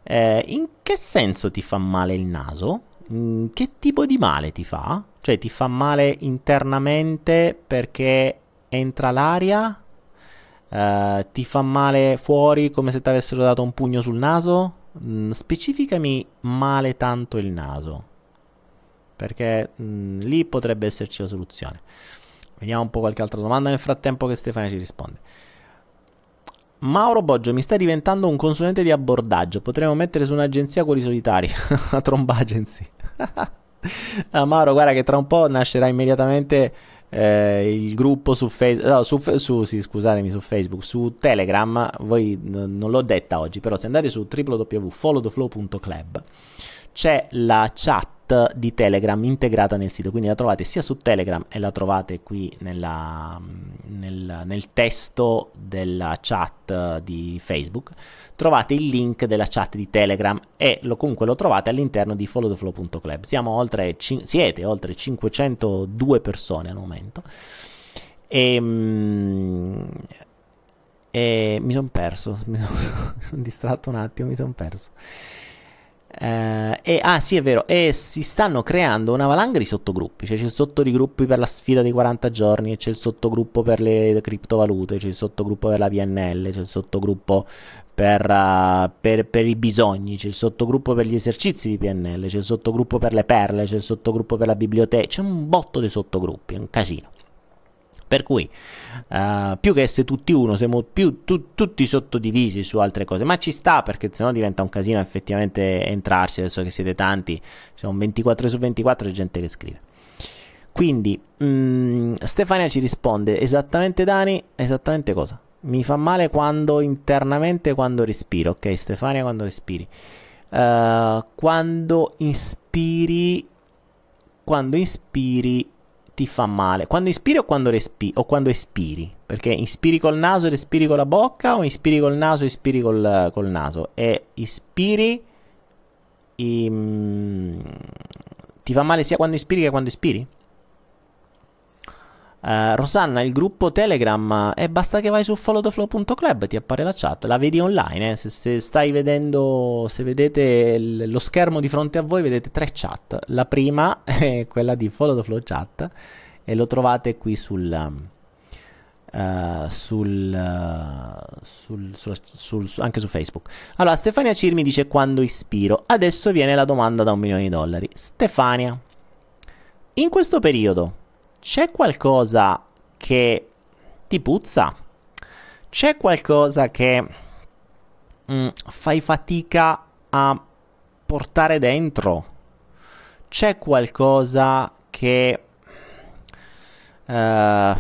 A: Eh, in che senso ti fa male il naso? mm, che tipo di male ti fa? Cioè ti fa male internamente perché entra l'aria? Uh, ti fa male fuori come se ti avessero dato un pugno sul naso? Mm, specificami male tanto il naso. Perché mm, lì potrebbe esserci la soluzione. Vediamo un po' qualche altra domanda nel frattempo che Stefania ci risponde. Mauro Boggio mi sta diventando un consulente di abbordaggio. Potremmo mettere su un'agenzia quelli solitari. la Tromba Agency. ah, Mauro, guarda che tra un po' nascerà immediatamente eh, il gruppo su Facebook. No, su, su, sì, scusatemi, su Facebook. Su Telegram. Voi n- non l'ho detta oggi, però se andate su www.followtheflow.club c'è la chat di Telegram integrata nel sito, quindi la trovate sia su Telegram e la trovate qui nella, nel, nel, testo della chat di Facebook. Trovate il link della chat di Telegram e lo, comunque lo trovate all'interno di followtheflow.club. Siamo oltre, siete oltre 502 persone al momento. E, mm, e mi sono perso, mi sono distratto un attimo, mi sono perso. Eh, e, ah sì è vero, e si stanno creando una valanga di sottogruppi, cioè c'è il sottogruppo per la sfida dei 40 giorni, c'è il sottogruppo per le criptovalute, c'è il sottogruppo per la PNL, c'è il sottogruppo per, uh, per, per, i bisogni, c'è il sottogruppo per gli esercizi di PNL, c'è il sottogruppo per le perle, c'è il sottogruppo per la biblioteca, c'è un botto di sottogruppi, è un casino. Per cui, uh, più che essere tutti uno, siamo più tu, tutti sottodivisi su altre cose. Ma ci sta perché sennò diventa un casino effettivamente entrarci. Adesso che siete tanti, sono 24 su 24 c'è gente che scrive. Quindi, mh, mm, Stefania ci risponde esattamente Dani, esattamente cosa? Mi fa male quando internamente quando respiro. Ok, Stefania, quando respiri. Uh, quando ispiri, quando ispiri ti fa male? Quando ispiri o quando, respi- o quando espiri? Perché ispiri col naso e respiri con la bocca o ispiri col naso e ispiri col, col naso? E ispiri... Im... Ti fa male sia quando ispiri che quando espiri? Uh, Rosanna, il gruppo Telegram e eh, basta che vai su followtheflow.club ti appare la chat, la vedi online. Eh? Se, se, stai vedendo, se vedete l- lo schermo di fronte a voi, vedete tre chat. La prima è quella di Follow the Flow Chat e lo trovate qui sul, uh, sul, uh, sul, sul, anche su Facebook. Allora, Stefania Cirmi dice quando ispiro. Adesso viene la domanda da un milione di dollari. Stefania, in questo periodo c'è qualcosa che ti puzza? C'è qualcosa che mm, fai fatica a portare dentro? C'è qualcosa che uh,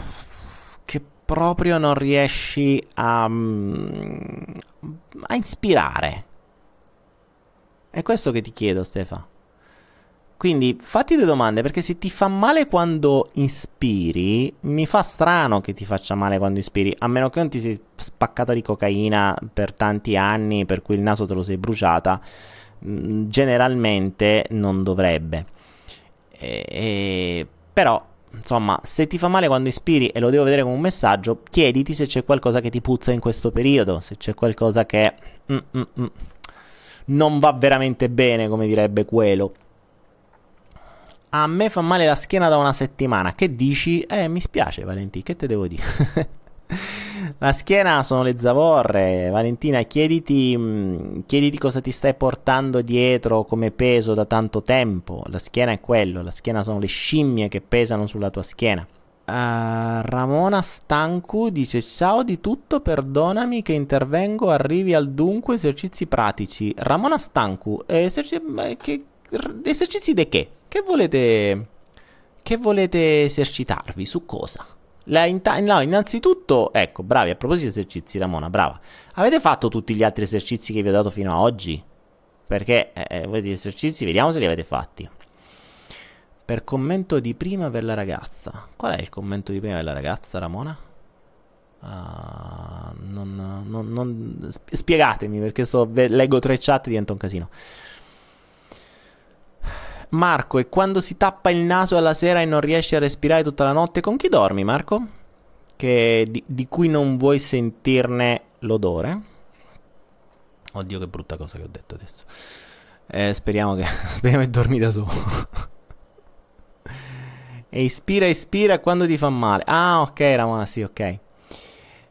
A: che proprio non riesci a, mm, a ispirare? È questo che ti chiedo, Stefano. Quindi fatti due domande perché se ti fa male quando ispiri, mi fa strano che ti faccia male quando ispiri, a meno che non ti sei spaccata di cocaina per tanti anni, per cui il naso te lo sei bruciata, mm, generalmente non dovrebbe. E, e, però, insomma, se ti fa male quando ispiri e lo devo vedere come un messaggio, chiediti se c'è qualcosa che ti puzza in questo periodo, se c'è qualcosa che mm, mm, mm non va veramente bene, come direbbe quello. A me fa male la schiena da una settimana. Che dici? Eh, mi spiace, Valentina. Che te devo dire? la schiena sono le zavorre. Valentina, chiediti, mm, chiediti cosa ti stai portando dietro come peso da tanto tempo. La schiena è quello. La schiena sono le scimmie che pesano sulla tua schiena. Uh, Ramona Stancu dice ciao di tutto, perdonami che intervengo, arrivi al dunque esercizi pratici. Ramona Stancu, esercizi, che, esercizi di che? Che volete, che volete esercitarvi? Su cosa? Inta- no, innanzitutto, ecco, bravi, a proposito di esercizi, Ramona, brava. Avete fatto tutti gli altri esercizi che vi ho dato fino ad oggi? Perché, eh, eh voi gli esercizi, vediamo se li avete fatti. Per commento di prima per la ragazza. Qual è il commento di prima per la ragazza, Ramona? Uh, non, non, non, spiegatemi perché so, leggo tre chat e diventa un casino. Marco, e quando si tappa il naso alla sera e non riesci a respirare tutta la notte, con chi dormi, Marco? Che, di, di cui non vuoi sentirne l'odore? Oddio, che brutta cosa che ho detto adesso. Eh, speriamo che speriamo che dormi da solo. e ispira, ispira quando ti fa male. Ah, ok, Ramona, sì, ok.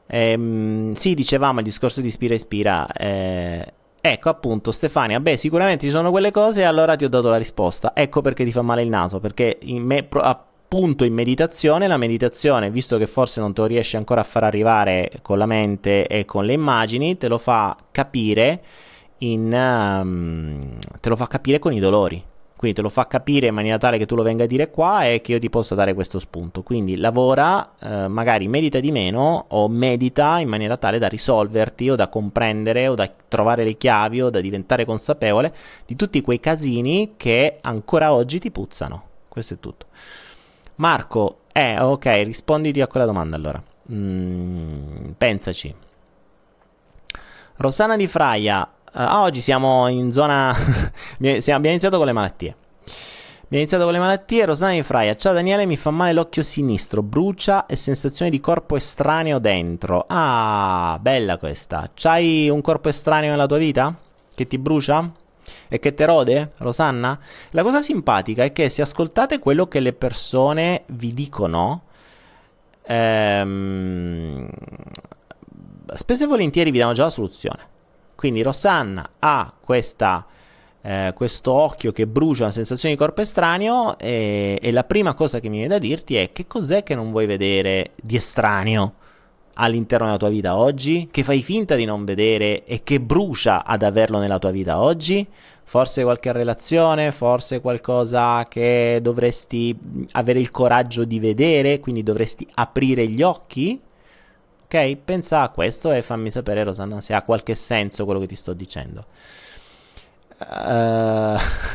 A: Ehm, sì, dicevamo il discorso di ispira, ispira. Eh, ecco, appunto, Stefania. Beh, sicuramente ci sono quelle cose e allora ti ho dato la risposta. Ecco perché ti fa male il naso, perché in me, appunto in meditazione, la meditazione, visto che forse non te lo riesci ancora a far arrivare con la mente e con le immagini, te lo fa capire in, um, te lo fa capire con i dolori. Quindi te lo fa capire in maniera tale che tu lo venga a dire qua e che io ti possa dare questo spunto. Quindi lavora, eh, magari medita di meno o medita in maniera tale da risolverti o da comprendere o da trovare le chiavi o da diventare consapevole di tutti quei casini che ancora oggi ti puzzano. Questo è tutto. Marco, eh, ok, risponditi a quella domanda allora. Mm, pensaci. Rossana di Fraia, uh, oggi siamo in zona... abbiamo iniziato con le malattie. Abbiamo iniziato con le malattie. Rossana di Fraia, ciao Daniele, mi fa male l'occhio sinistro, brucia e sensazione di corpo estraneo dentro. Ah, bella questa. C'hai un corpo estraneo nella tua vita? Che ti brucia? E che te rode, Rosanna? La cosa simpatica è che se ascoltate quello che le persone vi dicono, ehm, spesso e volentieri vi danno già la soluzione. Quindi Rosanna ha questa, eh, questo occhio che brucia una sensazione di corpo estraneo e, e la prima cosa che mi viene da dirti è che cos'è che non vuoi vedere di estraneo? all'interno della tua vita oggi, che fai finta di non vedere e che brucia ad averlo nella tua vita oggi? Forse qualche relazione, forse qualcosa che dovresti avere il coraggio di vedere, quindi dovresti aprire gli occhi? Ok? Pensa a questo e fammi sapere, Rosanna, se ha qualche senso quello che ti sto dicendo. Uh...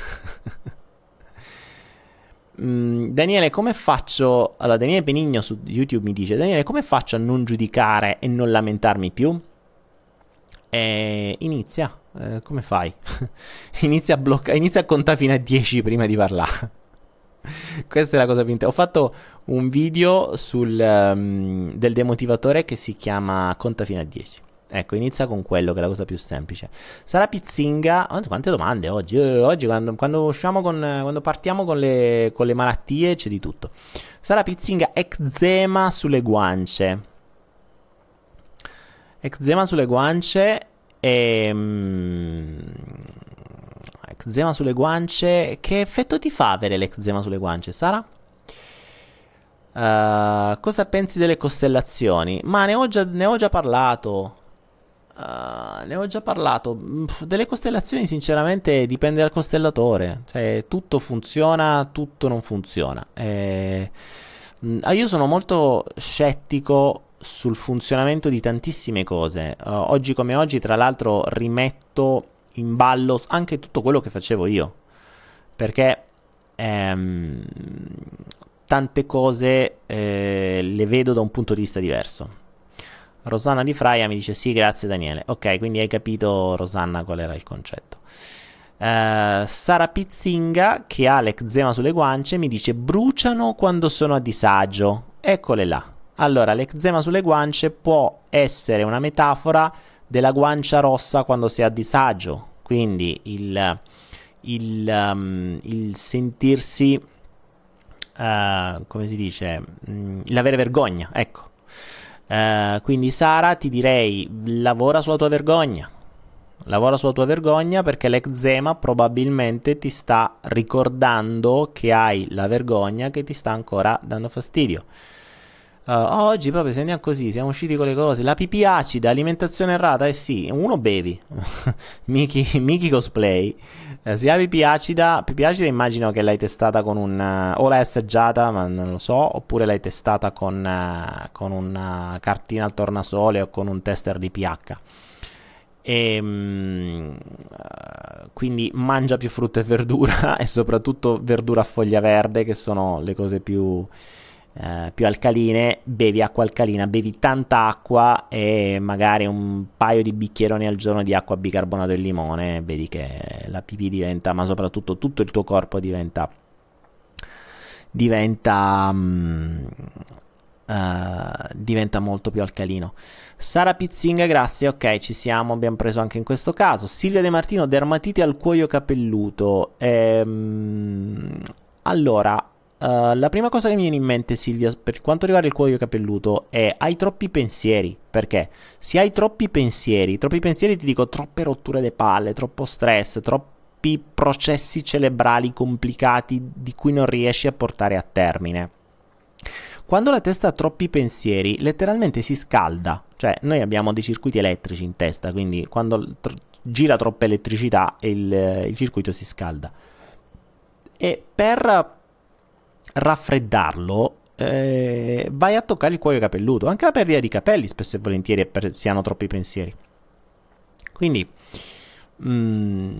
A: Mm, Daniele, come faccio? Allora, Daniele Benigno su YouTube mi dice: Daniele, come faccio a non giudicare e non lamentarmi più? E inizia. Eh, come fai? inizia, a blocca- inizia a contare fino a 10 prima di parlare. Questa è la cosa più interessante. Ho fatto un video sul, um, del demotivatore che si chiama Conta fino a 10. Ecco, inizia con quello che è la cosa più semplice. Sara Pizzinga. Oh, quante domande oggi? Eh, oggi, quando, quando, usciamo con, quando partiamo con le, con le malattie, c'è di tutto. Sara Pizzinga, eczema sulle guance. Eczema sulle guance e. Um, eczema sulle guance. Che effetto ti fa avere l'eczema sulle guance, Sara? Uh, cosa pensi delle costellazioni? Ma ne ho già, ne ho già parlato. Uh, ne ho già parlato. Delle costellazioni, sinceramente, dipende dal costellatore. Cioè, tutto funziona, tutto non funziona. E... Uh, io sono molto scettico sul funzionamento di tantissime cose. Uh, oggi come oggi, tra l'altro, rimetto in ballo anche tutto quello che facevo io. Perché ehm, tante cose eh, le vedo da un punto di vista diverso. Rosanna di Fraia mi dice sì, grazie Daniele. Ok, quindi hai capito Rosanna qual era il concetto. Uh, Sara Pizzinga, che ha l'eczema sulle guance, mi dice bruciano quando sono a disagio. Eccole là. Allora, l'eczema sulle guance può essere una metafora della guancia rossa quando sei a disagio. Quindi il, il, um, il sentirsi, uh, come si dice, mm, l'avere vergogna, ecco Uh, quindi Sara ti direi lavora sulla tua vergogna. Lavora sulla tua vergogna perché l'eczema probabilmente ti sta ricordando che hai la vergogna che ti sta ancora dando fastidio. Uh, oggi proprio se andiamo così, siamo usciti con le cose. La pipì acida, alimentazione errata, eh sì, uno bevi. Miki, Miki cosplay. Uh, se hai pipì acida, pipì acida immagino che l'hai testata con un... Uh, o l'hai assaggiata, ma non lo so, oppure l'hai testata con, uh, con una cartina al tornasole o con un tester di pH. E, um, quindi mangia più frutta e verdura e soprattutto verdura a foglia verde che sono le cose più eh, più alcaline, bevi acqua alcalina, bevi tanta acqua e magari un paio di bicchieroni al giorno di acqua bicarbonato e limone, vedi che la pipì diventa, ma soprattutto tutto il tuo corpo diventa diventa um, uh, diventa molto più alcalino. Sara Pizzinga, grazie, ok, ci siamo, abbiamo preso anche in questo caso. Silvia De Martino, dermatite al cuoio capelluto. Ehm, allora, Uh, la prima cosa che mi viene in mente, Silvia, per quanto riguarda il cuoio capelluto, è hai troppi pensieri. Perché? Se hai troppi pensieri, troppi pensieri ti dico troppe rotture de palle, troppo stress, troppi processi cerebrali complicati di cui non riesci a portare a termine. Quando la testa ha troppi pensieri, letteralmente si scalda. Cioè, noi abbiamo dei circuiti elettrici in testa, quindi quando tr- gira troppa elettricità il, il circuito si scalda. E per raffreddarlo, eh, vai a toccare il cuoio capelluto. Anche la perdita di capelli spesso e volentieri per, si hanno troppi pensieri. Quindi mm,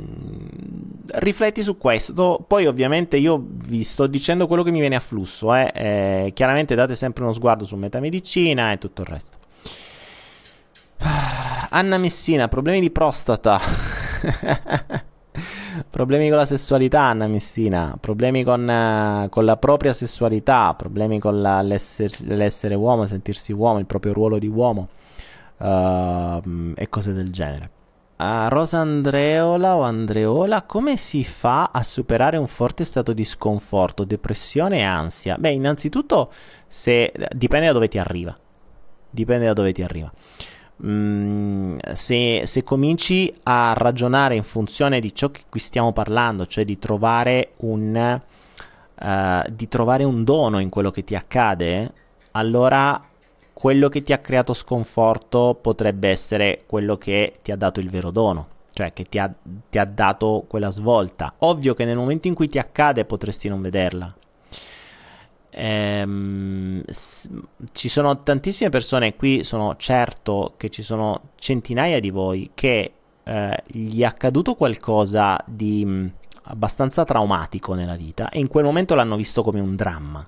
A: rifletti su questo. Poi ovviamente io vi sto dicendo quello che mi viene a flusso. Eh. Eh, chiaramente date sempre uno sguardo su metamedicina e tutto il resto. Anna Messina, problemi di prostata. problemi con la sessualità, Anna Messina, problemi con, uh, con la propria sessualità, problemi con la, l'essere, l'essere, uomo, sentirsi uomo, il proprio ruolo di uomo uh, e cose del genere. A Rosa Andreola o Andreola, come si fa a superare un forte stato di sconforto, depressione e ansia? Beh, innanzitutto se, dipende da dove ti arriva. Dipende da dove ti arriva. Mm, se, se, cominci a ragionare in funzione di ciò che qui stiamo parlando, cioè di trovare un, uh, di trovare un dono in quello che ti accade, allora quello che ti ha creato sconforto potrebbe essere quello che ti ha dato il vero dono, cioè che ti ha, ti ha dato quella svolta. Ovvio che nel momento in cui ti accade potresti non vederla, Ehm, s- ci sono tantissime persone qui, sono certo che ci sono centinaia di voi che eh, gli è accaduto qualcosa di mh, mm, abbastanza traumatico nella vita e in quel momento l'hanno visto come un dramma.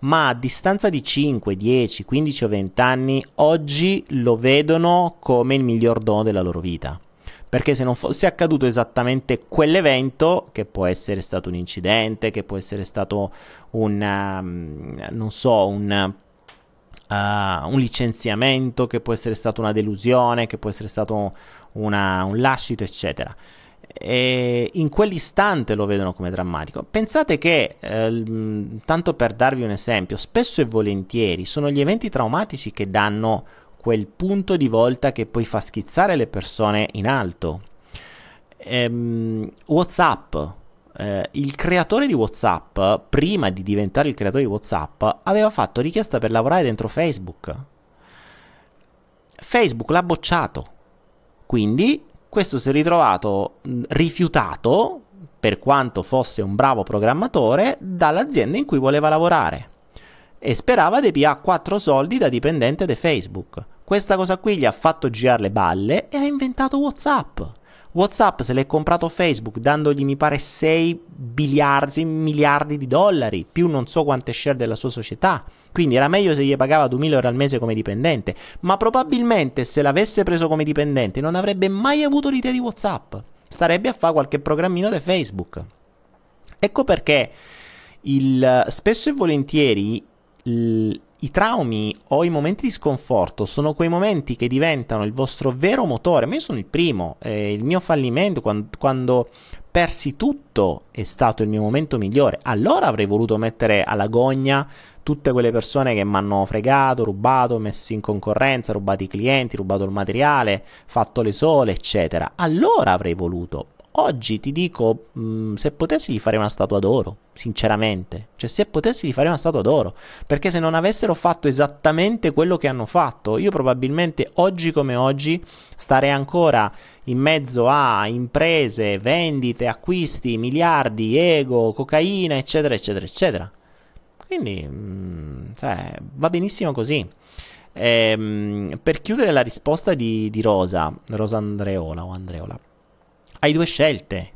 A: Ma a distanza di 5, 10, 15 o 20 anni, oggi lo vedono come il miglior dono della loro vita perché se non fosse accaduto esattamente quell'evento, che può essere stato un incidente, che può essere stato un, um, non so, un, uh, un licenziamento, che può essere stata una delusione, che può essere stato una, un lascito, eccetera. E in quell'istante lo vedono come drammatico. Pensate che, eh, tanto per darvi un esempio, spesso e volentieri sono gli eventi traumatici che danno quel punto di volta che poi fa schizzare le persone in alto. Ehm, WhatsApp. Eh, il creatore di WhatsApp, prima di diventare il creatore di WhatsApp, aveva fatto richiesta per lavorare dentro Facebook. Facebook l'ha bocciato. Quindi questo si è ritrovato rifiutato, per quanto fosse un bravo programmatore, dall'azienda in cui voleva lavorare e sperava di pigliare 4 soldi da dipendente di Facebook. Questa cosa qui gli ha fatto girare le balle e ha inventato WhatsApp. WhatsApp se l'è comprato Facebook dandogli mi pare 6 biliardi, miliardi di dollari, più non so quante share della sua società. Quindi era meglio se gli pagava 2000 euro al mese come dipendente, ma probabilmente se l'avesse preso come dipendente non avrebbe mai avuto l'idea di WhatsApp. Starebbe a fare qualche programmino di Facebook. Ecco perché il, spesso e volentieri i traumi o i momenti di sconforto sono quei momenti che diventano il vostro vero motore. Ma io sono il primo, eh, il mio fallimento quando, quando, persi tutto è stato il mio momento migliore. Allora avrei voluto mettere alla gogna tutte quelle persone che mi hanno fregato, rubato, messo in concorrenza, rubato i clienti, rubato il materiale, fatto le sole, eccetera. Allora avrei voluto. Oggi ti dico, mh, mm, se potessi gli farei una statua d'oro, sinceramente. Cioè, se potessi gli farei una statua d'oro. Perché se non avessero fatto esattamente quello che hanno fatto, io probabilmente oggi come oggi starei ancora in mezzo a imprese, vendite, acquisti, miliardi, ego, cocaina, eccetera, eccetera, eccetera. Quindi, mh, mm, cioè, va benissimo così. Ehm, per chiudere la risposta di, di Rosa, Rosa Andreola o Andreola hai due scelte.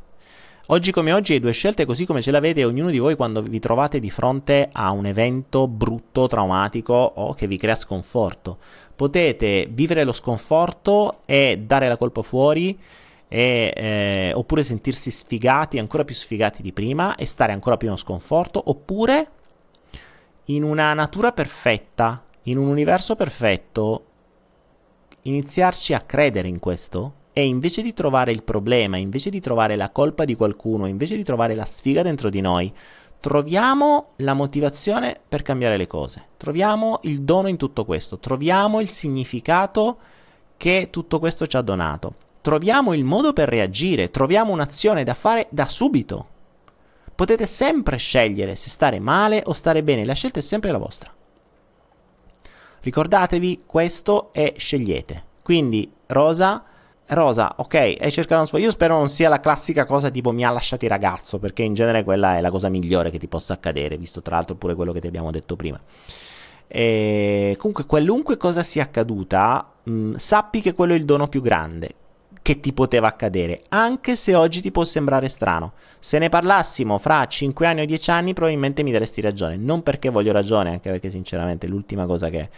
A: Oggi come oggi hai due scelte così come ce l'avete ognuno di voi quando vi trovate di fronte a un evento brutto, traumatico o che vi crea sconforto. Potete vivere lo sconforto e dare la colpa fuori e, eh, oppure sentirsi sfigati, ancora più sfigati di prima e stare ancora più in sconforto, oppure in una natura perfetta, in un universo perfetto, iniziarci a credere in questo e invece di trovare il problema, invece di trovare la colpa di qualcuno, invece di trovare la sfiga dentro di noi, troviamo la motivazione per cambiare le cose, troviamo il dono in tutto questo, troviamo il significato che tutto questo ci ha donato, troviamo il modo per reagire, troviamo un'azione da fare da subito. Potete sempre scegliere se stare male o stare bene, la scelta è sempre la vostra. Ricordatevi questo e scegliete. Quindi, Rosa, Rosa, ok, hai cercato una sfoglia. Io spero non sia la classica cosa tipo mi ha lasciato il ragazzo, perché in genere quella è la cosa migliore che ti possa accadere, visto tra l'altro pure quello che ti abbiamo detto prima. E comunque, qualunque cosa sia accaduta, mh, sappi che quello è il dono più grande che ti poteva accadere, anche se oggi ti può sembrare strano. Se ne parlassimo fra 5 anni o 10 anni, probabilmente mi daresti ragione. Non perché voglio ragione, anche perché sinceramente l'ultima cosa che,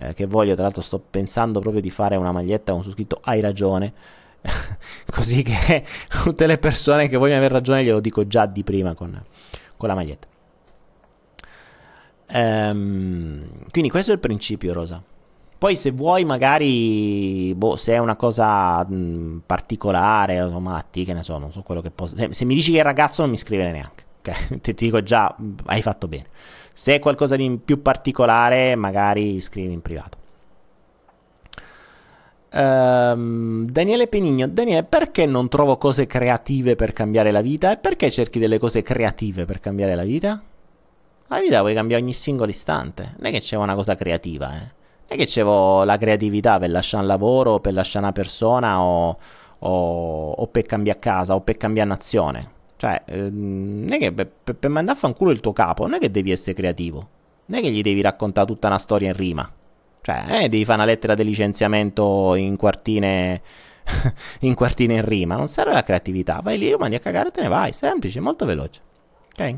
A: eh, che voglio, tra l'altro sto pensando proprio di fare una maglietta con su scritto hai ragione. Così che tutte le persone che vogliono avere ragione glielo dico già di prima con, con la maglietta. Ehm, quindi questo è il principio, Rosa. Poi se vuoi magari, boh, se è una cosa mh, particolare o malattia, che ne so, non so quello che posso... Se, se, mi dici che è ragazzo non mi scrivere neanche, ok? Ti, ti dico già, hai fatto bene. Se è qualcosa di più particolare, magari scrivi in privato. Um, Daniele Penigno, Daniele, perché non trovo cose creative per cambiare la vita? E perché cerchi delle cose creative per cambiare la vita? La vita puoi cambiare ogni singolo istante. Non è che c'è una cosa creativa, eh è che c'avevo la creatività per lasciare un lavoro, per lasciare una persona o, o, o per cambiare casa o per cambiare nazione. Cioè, eh, non è che per, per, per mandare a fanculo il tuo capo, non è che devi essere creativo. Non è che gli devi raccontare tutta una storia in rima. Cioè, eh, devi fare una lettera di licenziamento in quartine, in quartine in rima. Non serve la creatività. Vai lì, mandi a cagare e te ne vai. Semplice, molto veloce. Ok?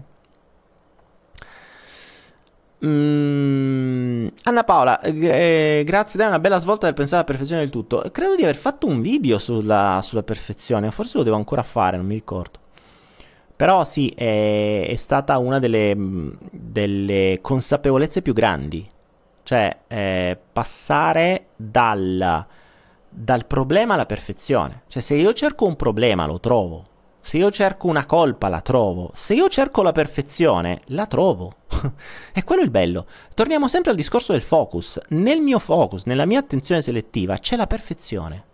A: Mm, Anna Paola, eh, grazie, dai una bella svolta del pensare alla perfezione del tutto. Credo di aver fatto un video sulla, sulla perfezione, forse lo devo ancora fare, non mi ricordo. Però sì, è, è stata una delle, delle, consapevolezze più grandi. Cioè, eh, passare dal, dal problema alla perfezione. Cioè, se io cerco un problema, lo trovo. Se io cerco una colpa, la trovo. Se io cerco la perfezione, la trovo. e quello è il bello. Torniamo sempre al discorso del focus. Nel mio focus, nella mia attenzione selettiva, c'è la perfezione.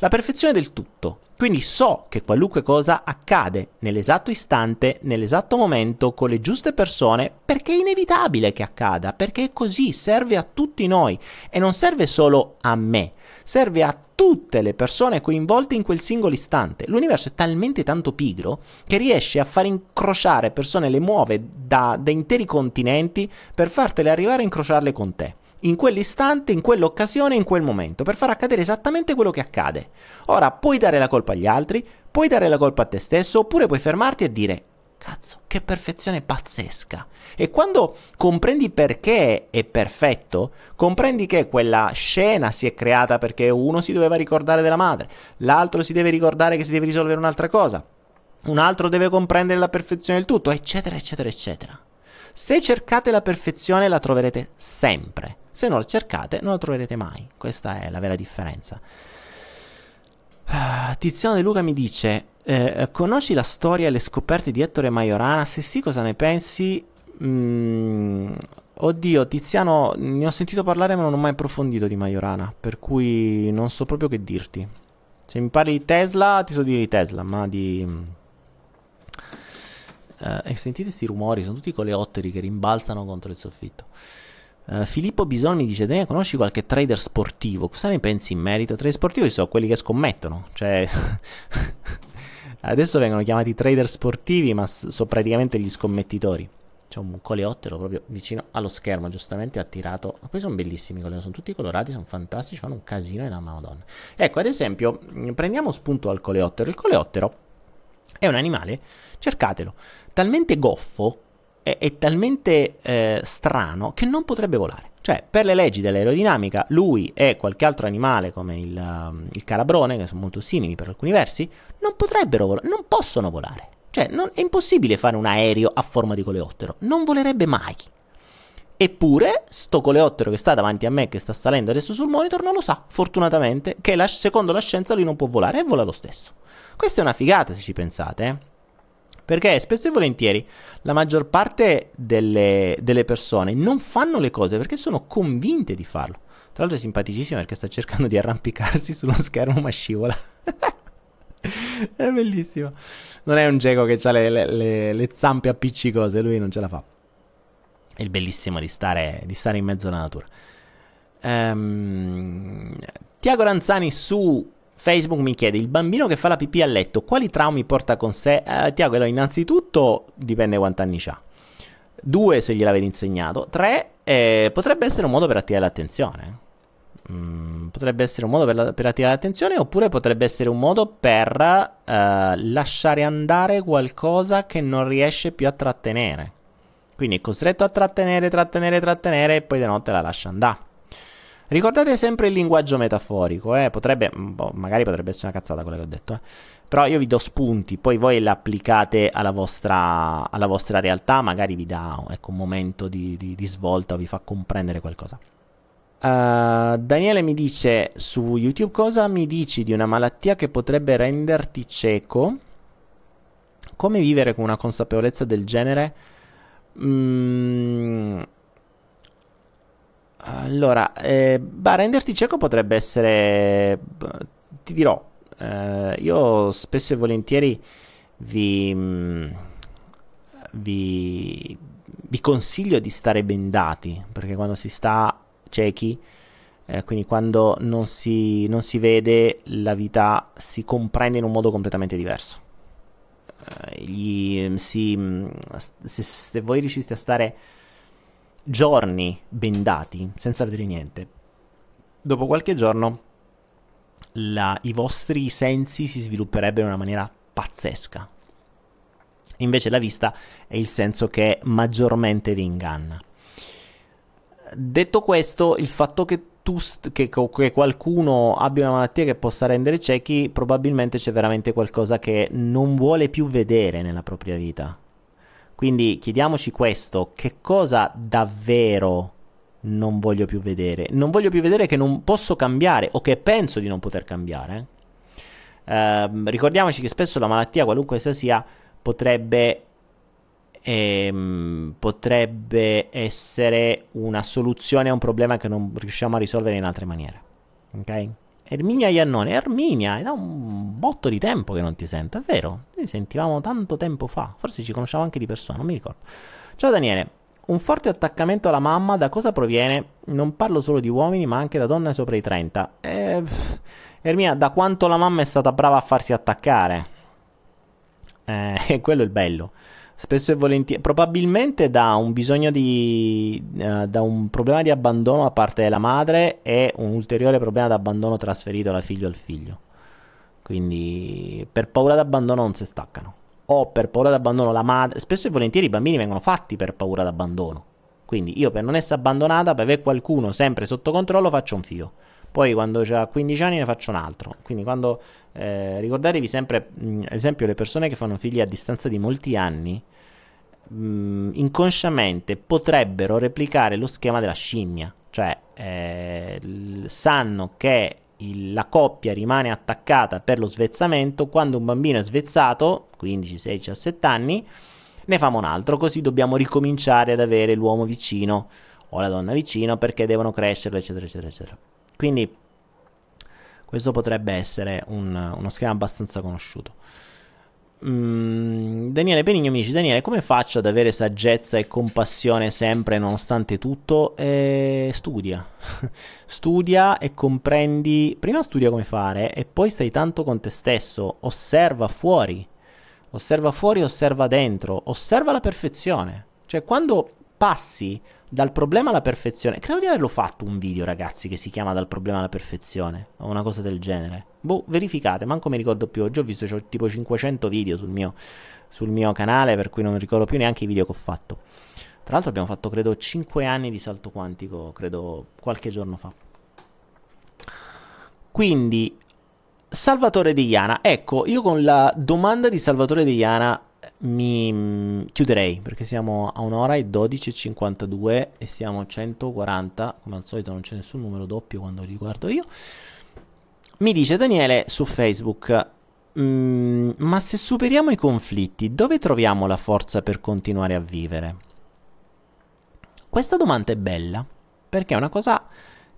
A: La perfezione del tutto. Quindi so che qualunque cosa accade nell'esatto istante, nell'esatto momento, con le giuste persone, perché è inevitabile che accada, perché è così, serve a tutti noi e non serve solo a me, serve a tutte le persone coinvolte in quel singolo istante. L'universo è talmente tanto pigro che riesce a far incrociare persone, le muove da, da interi continenti per fartele arrivare a incrociarle con te in quell'istante, in quell'occasione, in quel momento, per far accadere esattamente quello che accade. Ora, puoi dare la colpa agli altri, puoi dare la colpa a te stesso, oppure puoi fermarti e dire, cazzo, che perfezione pazzesca. E quando comprendi perché è perfetto, comprendi che quella scena si è creata perché uno si doveva ricordare della madre, l'altro si deve ricordare che si deve risolvere un'altra cosa, un altro deve comprendere la perfezione del tutto, eccetera, eccetera, eccetera. Se cercate la perfezione la troverete sempre. Se non la cercate non la troverete mai. Questa è la vera differenza. Uh, Tiziano De Luca mi dice: eh, Conosci la storia e le scoperte di Ettore Majorana? Se sì, cosa ne pensi? Mm, oddio, Tiziano, ne ho sentito parlare ma non ho mai approfondito di Majorana, per cui non so proprio che dirti. Se mi parli di Tesla, ti so dire di Tesla, ma di... Uh, e sentite questi rumori, sono tutti coleotteri che rimbalzano contro il soffitto. Uh, Filippo Bisogni dice: Daniele, conosci qualche trader sportivo? Cosa ne pensi in merito? Trader sportivo sono quelli che scommettono. Cioè, adesso vengono chiamati trader sportivi, ma sono praticamente gli scommettitori. C'è un coleottero proprio vicino allo schermo, giustamente attirato. Ma poi sono bellissimi, sono tutti colorati, sono fantastici, fanno un casino e una madonna. Ecco, ad esempio, prendiamo spunto dal coleottero. Il coleottero è un animale, cercatelo, talmente goffo è, è talmente eh, strano che non potrebbe volare. Cioè, per le leggi dell'aerodinamica, lui e qualche altro animale come il, um, il calabrone, che sono molto simili per alcuni versi, non potrebbero volare, non possono volare. Cioè, non, è impossibile fare un aereo a forma di coleottero, non volerebbe mai. Eppure, sto coleottero che sta davanti a me, che sta salendo adesso sul monitor, non lo sa, fortunatamente, che la, secondo la scienza lui non può volare e vola lo stesso. Questa è una figata se ci pensate, eh? Perché spesso e volentieri la maggior parte delle, delle, persone non fanno le cose perché sono convinte di farlo. Tra l'altro è simpaticissimo perché sta cercando di arrampicarsi sullo schermo ma scivola. è bellissimo. Non è un geco che ha le, le, le, zampe appiccicose, lui non ce la fa. È bellissimo di stare, di stare in mezzo alla natura. Um, Tiago Ranzani su Facebook mi chiede, il bambino che fa la pipì a letto, quali traumi porta con sé? Eh, Tiago, allora, innanzitutto dipende quanti anni ha. Due, se gliel'avete insegnato. Tre, eh, potrebbe essere un modo per attirare l'attenzione. Mm, potrebbe essere un modo per, la, per, attirare l'attenzione oppure potrebbe essere un modo per eh, lasciare andare qualcosa che non riesce più a trattenere. Quindi è costretto a trattenere, trattenere, trattenere e poi di notte la lascia andare. Ricordate sempre il linguaggio metaforico, eh? potrebbe, boh, magari potrebbe essere una cazzata quella che ho detto, eh? però io vi do spunti, poi voi l'applicate alla vostra, alla vostra realtà, magari vi dà ecco, un momento di, di, di svolta o vi fa comprendere qualcosa. Uh, Daniele mi dice su YouTube cosa mi dici di una malattia che potrebbe renderti cieco? Come vivere con una consapevolezza del genere? Mm, allora, eh, bah, renderti cieco potrebbe essere, ti dirò, eh, io spesso e volentieri vi, mm, vi, vi, consiglio di stare bendati, perché quando si sta ciechi, eh, quindi quando non si, non si, vede, la vita si comprende in un modo completamente diverso. Eh, gli, si, mm, se, se voi riusciste a stare giorni bendati senza vedere niente, dopo qualche giorno la, i vostri sensi si svilupperebbero in una maniera pazzesca. Invece la vista è il senso che maggiormente vi inganna. Detto questo, il fatto che, tu che, che qualcuno abbia una malattia che possa rendere ciechi, probabilmente c'è veramente qualcosa che non vuole più vedere nella propria vita quindi chiediamoci questo, che cosa davvero non voglio più vedere? Non voglio più vedere che non posso cambiare o che penso di non poter cambiare. Eh, ricordiamoci che spesso la malattia, qualunque essa sia, potrebbe, ehm, potrebbe essere una soluzione a un problema che non riusciamo a risolvere in altre maniere. Ok? Erminia Iannone, Erminia, è da un botto di tempo che non ti sento, è vero? Ci sentivamo tanto tempo fa, forse ci conosciamo anche di persona, non mi ricordo. Ciao Daniele, un forte attaccamento alla mamma da cosa proviene? Non parlo solo di uomini, ma anche da donne sopra i 30. Eh, Ermina, da quanto la mamma è stata brava a farsi attaccare? Eh, quello è il bello spesso e volentieri, probabilmente da un bisogno di, uh, da un problema di abbandono da parte della madre e un ulteriore problema di abbandono trasferito da figlio al figlio. Quindi per paura d'abbandono non si staccano. O per paura d'abbandono la madre, spesso e volentieri i bambini vengono fatti per paura d'abbandono. Quindi io per non essere abbandonata, per avere qualcuno sempre sotto controllo, faccio un figlio. Poi quando ho 15 anni ne faccio un altro. Quindi quando eh, ricordatevi sempre, ad esempio, le persone che fanno figli a distanza di molti anni, mh, inconsciamente potrebbero replicare lo schema della scimmia. Cioè eh, sanno che il, la coppia rimane attaccata per lo svezzamento. Quando un bambino è svezzato, 15, 16, 17 anni, ne famo un altro. Così dobbiamo ricominciare ad avere l'uomo vicino o la donna vicino perché devono crescere, eccetera, eccetera, eccetera. Quindi questo potrebbe essere un, uno schema abbastanza conosciuto. Mm, Daniele Benigno mi dice: Daniele, come faccio ad avere saggezza e compassione sempre nonostante tutto? Eh, studia, studia e comprendi. Prima studia come fare e poi stai tanto con te stesso. Osserva fuori, osserva fuori, osserva dentro, osserva la perfezione. Cioè, quando passi dal problema alla perfezione. Credo di averlo fatto un video, ragazzi, che si chiama Dal problema alla perfezione, o una cosa del genere. Boh, verificate, manco mi ricordo più. Oggi ho visto c'ho tipo 500 video sul mio, sul mio canale, per cui non ricordo più neanche i video che ho fatto. Tra l'altro abbiamo fatto, credo, 5 anni di salto quantico, credo, qualche giorno fa. Quindi, Salvatore Di Iana. Ecco, io con la domanda di Salvatore Di Iana mi mm, chiuderei perché siamo a un'ora e 12.52 e siamo a 140. Come al solito non c'è nessun numero doppio quando li guardo io. Mi dice Daniele su Facebook, mm, ma se superiamo i conflitti, dove troviamo la forza per continuare a vivere? Questa domanda è bella perché è una cosa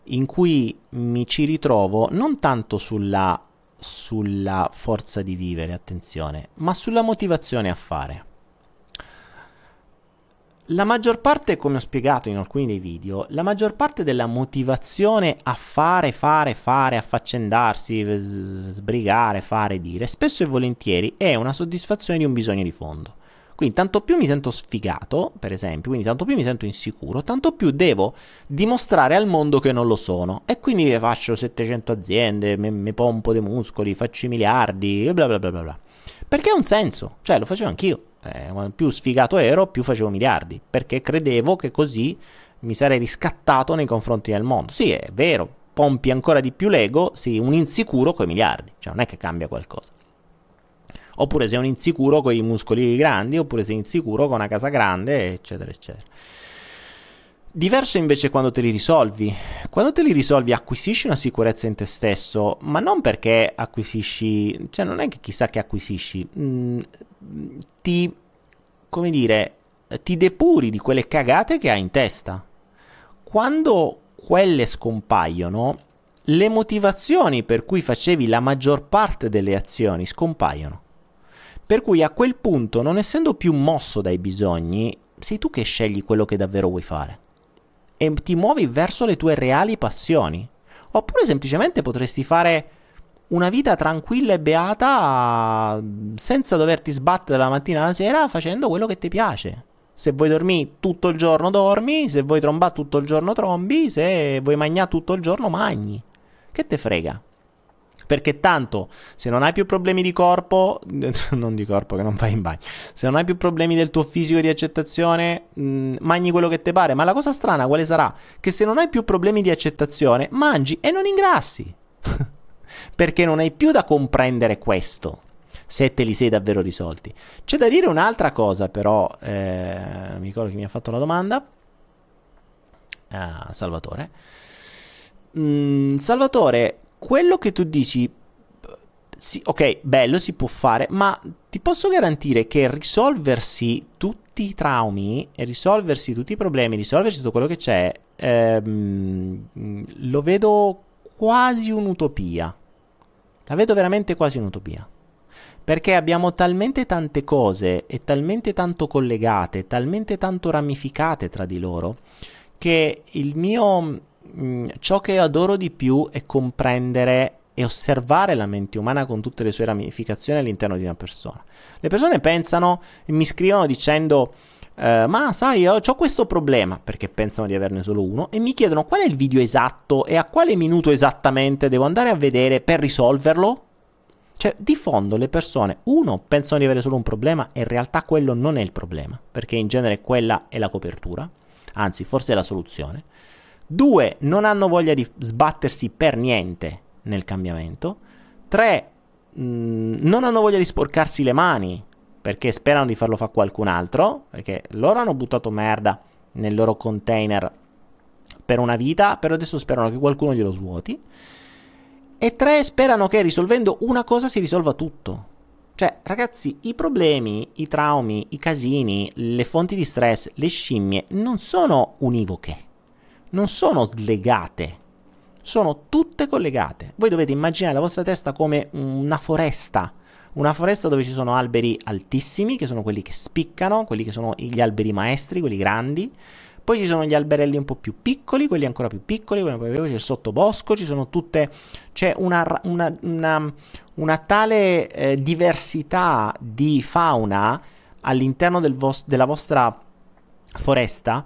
A: in cui mi ci ritrovo non tanto sulla sulla forza di vivere, attenzione, ma sulla motivazione a fare. La maggior parte, come ho spiegato in alcuni dei video, la maggior parte della motivazione a fare, fare, fare, affaccendarsi, sbrigare, fare, dire, spesso e volentieri è una soddisfazione di un bisogno di fondo. Quindi tanto più mi sento sfigato, per esempio, quindi tanto più mi sento insicuro, tanto più devo dimostrare al mondo che non lo sono. E quindi faccio 700 aziende, mi pompo dei muscoli, faccio i miliardi, bla bla bla bla bla. Perché ha un senso, cioè lo facevo anch'io. Eh, più sfigato ero, più facevo miliardi, perché credevo che così mi sarei riscattato nei confronti del mondo. Sì, è vero, pompi ancora di più l'ego, sì, un insicuro coi miliardi, cioè non è che cambia qualcosa oppure sei un insicuro con i muscoli grandi, oppure sei insicuro con una casa grande, eccetera, eccetera. Diverso invece quando te li risolvi. Quando te li risolvi acquisisci una sicurezza in te stesso, ma non perché acquisisci, cioè non è che chissà che acquisisci, mm, ti, come dire, ti depuri di quelle cagate che hai in testa. Quando quelle scompaiono, le motivazioni per cui facevi la maggior parte delle azioni scompaiono. Per cui a quel punto, non essendo più mosso dai bisogni, sei tu che scegli quello che davvero vuoi fare. E ti muovi verso le tue reali passioni. Oppure semplicemente potresti fare una vita tranquilla e beata senza doverti sbattere la mattina alla sera facendo quello che ti piace. Se vuoi dormire tutto il giorno dormi, se vuoi trombare tutto il giorno trombi, se vuoi mangiare tutto il giorno magni. Che te frega? Perché tanto se non hai più problemi di corpo, non di corpo che non fai in bagno, se non hai più problemi del tuo fisico di accettazione, mh, mm, mangi quello che ti pare. Ma la cosa strana quale sarà? Che se non hai più problemi di accettazione, mangi e non ingrassi. Perché non hai più da comprendere questo se te li sei davvero risolti. C'è da dire un'altra cosa, però, eh, mi ricordo che mi ha fatto la domanda. Ah, Salvatore. Mm, Salvatore, quello che tu dici, sì, ok, bello, si può fare, ma ti posso garantire che risolversi tutti i traumi, risolversi tutti i problemi, risolversi tutto quello che c'è, ehm, lo vedo quasi un'utopia. La vedo veramente quasi un'utopia. Perché abbiamo talmente tante cose e talmente tanto collegate, talmente tanto ramificate tra di loro, che il mio Mm, ciò che adoro di più è comprendere e osservare la mente umana con tutte le sue ramificazioni all'interno di una persona. Le persone pensano e mi scrivono dicendo Uh, ma sai, ho, ho, questo problema, perché pensano di averne solo uno, e mi chiedono qual è il video esatto e a quale minuto esattamente devo andare a vedere per risolverlo? Cioè, di fondo le persone, uno, pensano di avere solo un problema e in realtà quello non è il problema, perché in genere quella è la copertura, anzi forse è la soluzione. Due, non hanno voglia di sbattersi per niente nel cambiamento. Tre, mm, non hanno voglia di sporcarsi le mani perché sperano di farlo fare qualcun altro, perché loro hanno buttato merda nel loro container per una vita, però adesso sperano che qualcuno glielo svuoti. E tre, sperano che risolvendo una cosa si risolva tutto. Cioè, ragazzi, i problemi, i traumi, i casini, le fonti di stress, le scimmie non sono univoche non sono slegate, sono tutte collegate. Voi dovete immaginare la vostra testa come una foresta, una foresta dove ci sono alberi altissimi, che sono quelli che spiccano, quelli che sono gli alberi maestri, quelli grandi. Poi ci sono gli alberelli un po' più piccoli, quelli ancora più piccoli, quelli più piccoli c'è il sottobosco, ci sono tutte. c'è una, una, una, una tale eh, diversità di fauna all'interno del vos- della vostra foresta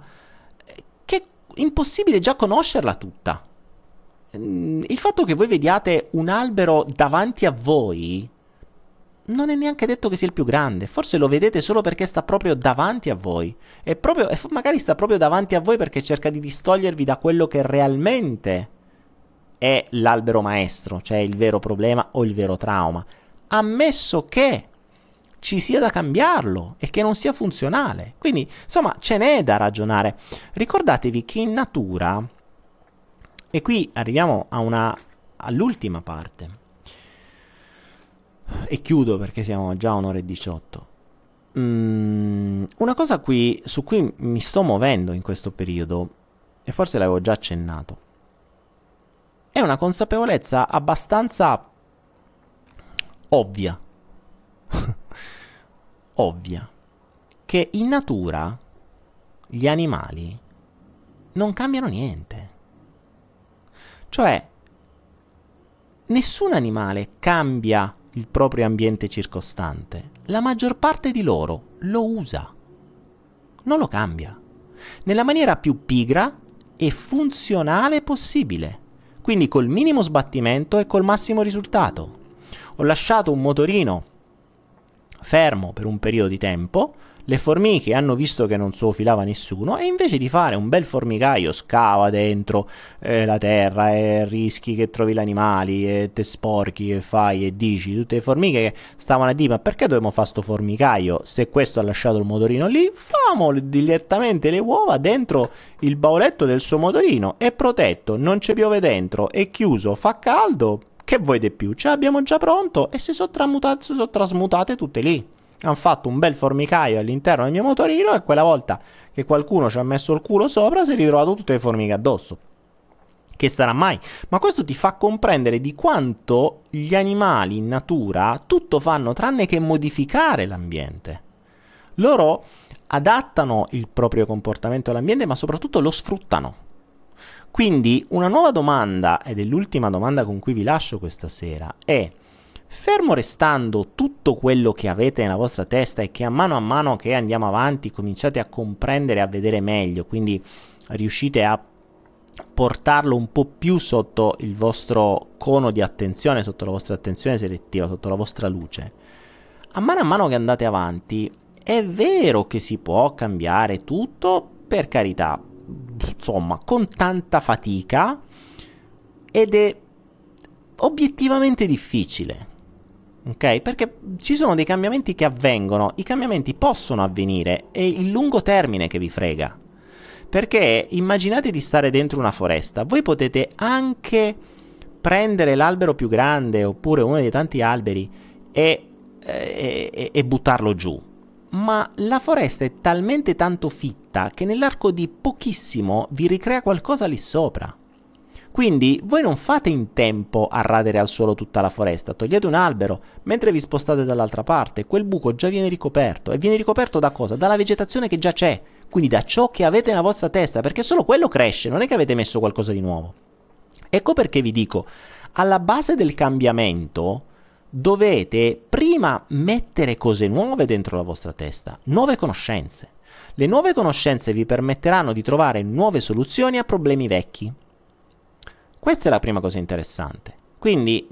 A: impossibile già conoscerla tutta. Mm, il fatto che voi vediate un albero davanti a voi non è neanche detto che sia il più grande, forse lo vedete solo perché sta proprio davanti a voi. E, magari sta proprio davanti a voi perché cerca di distogliervi da quello che realmente è l'albero maestro, cioè il vero problema o il vero trauma. Ammesso che ci sia da cambiarlo e che non sia funzionale. Quindi, insomma, ce n'è da ragionare. Ricordatevi che in natura, e qui arriviamo una, all'ultima parte, e chiudo perché siamo già a un'ora e 18. Mm, una cosa qui, su cui mi sto muovendo in questo periodo, e forse l'avevo già accennato, è una consapevolezza abbastanza ovvia. ovvia. Che in natura gli animali non cambiano niente. Cioè, nessun animale cambia il proprio ambiente circostante. La maggior parte di loro lo usa. Non lo cambia. Nella maniera più pigra e funzionale possibile quindi col minimo sbattimento e col massimo risultato. Ho lasciato un motorino fermo per un periodo di tempo, le formiche hanno visto che non zoofilava nessuno e invece di fare un bel formicaio scava dentro eh, la terra e rischi che trovi gli animali e te sporchi e fai e dici tutte le formiche che stavano a dire ma perché dobbiamo fare sto formicaio? Se questo ha lasciato il motorino lì famo direttamente le uova dentro il bauletto del suo motorino è protetto non ci piove dentro è chiuso fa caldo che vuoi di più? Ce l'abbiamo già pronto e si sono, sono trasmutate tutte lì hanno fatto un bel formicaio all'interno del mio motorino e quella volta che qualcuno ci ha messo il culo sopra si è ritrovato tutte le formiche addosso. Che sarà mai? Ma questo ti fa comprendere di quanto gli animali in natura tutto fanno tranne che modificare l'ambiente. Loro adattano il proprio comportamento all'ambiente, ma soprattutto lo sfruttano. Quindi una nuova domanda, ed è l'ultima domanda con cui vi lascio questa sera, è Fermo restando tutto quello che avete nella vostra testa e che a mano a mano che andiamo avanti cominciate a comprendere a vedere meglio, quindi riuscite a portarlo un po' più sotto il vostro cono di attenzione, sotto la vostra attenzione selettiva, sotto la vostra luce. A mano a mano che andate avanti, è vero che si può cambiare tutto, per carità, insomma, con tanta fatica ed è obiettivamente difficile ok? Perché ci sono dei cambiamenti che avvengono, i cambiamenti possono avvenire, è il lungo termine che vi frega. Perché immaginate di stare dentro una foresta, voi potete anche prendere l'albero più grande oppure uno dei tanti alberi e, e, e buttarlo giù. Ma la foresta è talmente tanto fitta che nell'arco di pochissimo vi ricrea qualcosa lì sopra. Quindi voi non fate in tempo a radere al suolo tutta la foresta, togliete un albero, mentre vi spostate dall'altra parte, quel buco già viene ricoperto. E viene ricoperto da cosa? Dalla vegetazione che già c'è, quindi da ciò che avete nella vostra testa, perché solo quello cresce, non è che avete messo qualcosa di nuovo. Ecco perché vi dico, alla base del cambiamento dovete prima mettere cose nuove dentro la vostra testa, nuove conoscenze. Le nuove conoscenze vi permetteranno di trovare nuove soluzioni a problemi vecchi. Questa è la prima cosa interessante. Quindi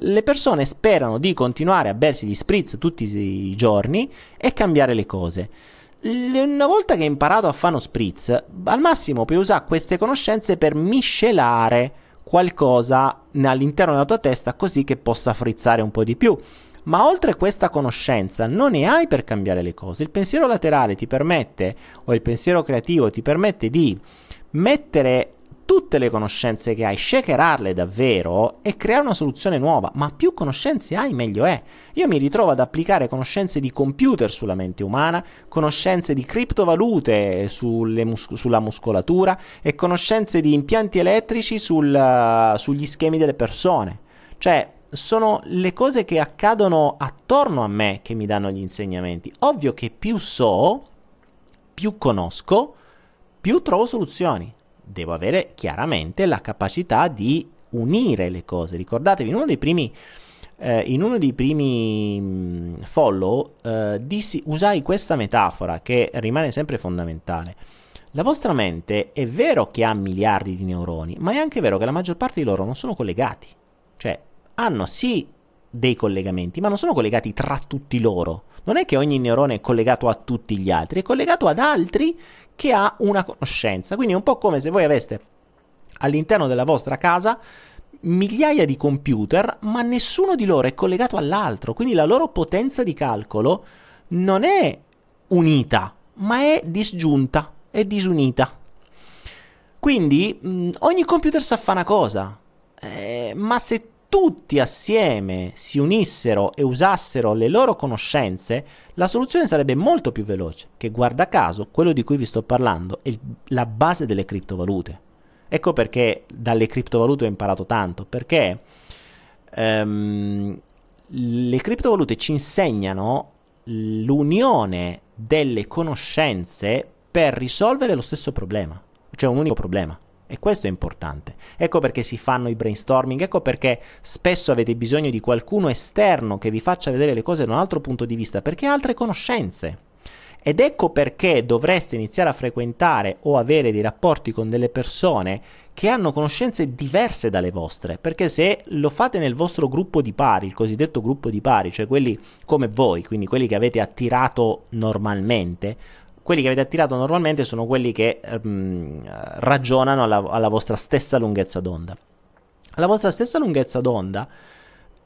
A: le persone sperano di continuare a bersi gli spritz tutti i giorni e cambiare le cose. Una volta che hai imparato a fare uno spritz, al massimo puoi usare queste conoscenze per miscelare qualcosa all'interno della tua testa così che possa frizzare un po' di più. Ma oltre questa conoscenza non ne hai per cambiare le cose. Il pensiero laterale ti permette, o il pensiero creativo ti permette di mettere tutte le conoscenze che hai, shakerarle davvero e creare una soluzione nuova. Ma più conoscenze hai, meglio è. Io mi ritrovo ad applicare conoscenze di computer sulla mente umana, conoscenze di criptovalute mus- sulla muscolatura e conoscenze di impianti elettrici sul, sugli schemi delle persone. Cioè, sono le cose che accadono attorno a me che mi danno gli insegnamenti. Ovvio che più so, più conosco, più trovo soluzioni devo avere chiaramente la capacità di unire le cose. Ricordatevi, in uno dei primi, eh, in uno dei primi follow eh, dissi, usai questa metafora che rimane sempre fondamentale. La vostra mente è vero che ha miliardi di neuroni, ma è anche vero che la maggior parte di loro non sono collegati. Cioè, hanno sì dei collegamenti, ma non sono collegati tra tutti loro. Non è che ogni neurone è collegato a tutti gli altri, è collegato ad altri che ha una conoscenza. Quindi è un po' come se voi aveste all'interno della vostra casa migliaia di computer, ma nessuno di loro è collegato all'altro, quindi la loro potenza di calcolo non è unita, ma è disgiunta, è disunita. Quindi mh, ogni computer sa fare una cosa, eh, ma se tutti assieme si unissero e usassero le loro conoscenze, la soluzione sarebbe molto più veloce, che guarda caso quello di cui vi sto parlando è la base delle criptovalute. Ecco perché dalle criptovalute ho imparato tanto, perché um, le criptovalute ci insegnano l'unione delle conoscenze per risolvere lo stesso problema, cioè un unico problema. E questo è importante. Ecco perché si fanno i brainstorming, ecco perché spesso avete bisogno di qualcuno esterno che vi faccia vedere le cose da un altro punto di vista, perché ha altre conoscenze. Ed ecco perché dovreste iniziare a frequentare o avere dei rapporti con delle persone che hanno conoscenze diverse dalle vostre, perché se lo fate nel vostro gruppo di pari, il cosiddetto gruppo di pari, cioè quelli come voi, quindi quelli che avete attirato normalmente, quelli che avete attirato normalmente sono quelli che um, ragionano alla, alla, vostra stessa lunghezza d'onda. Alla vostra stessa lunghezza d'onda,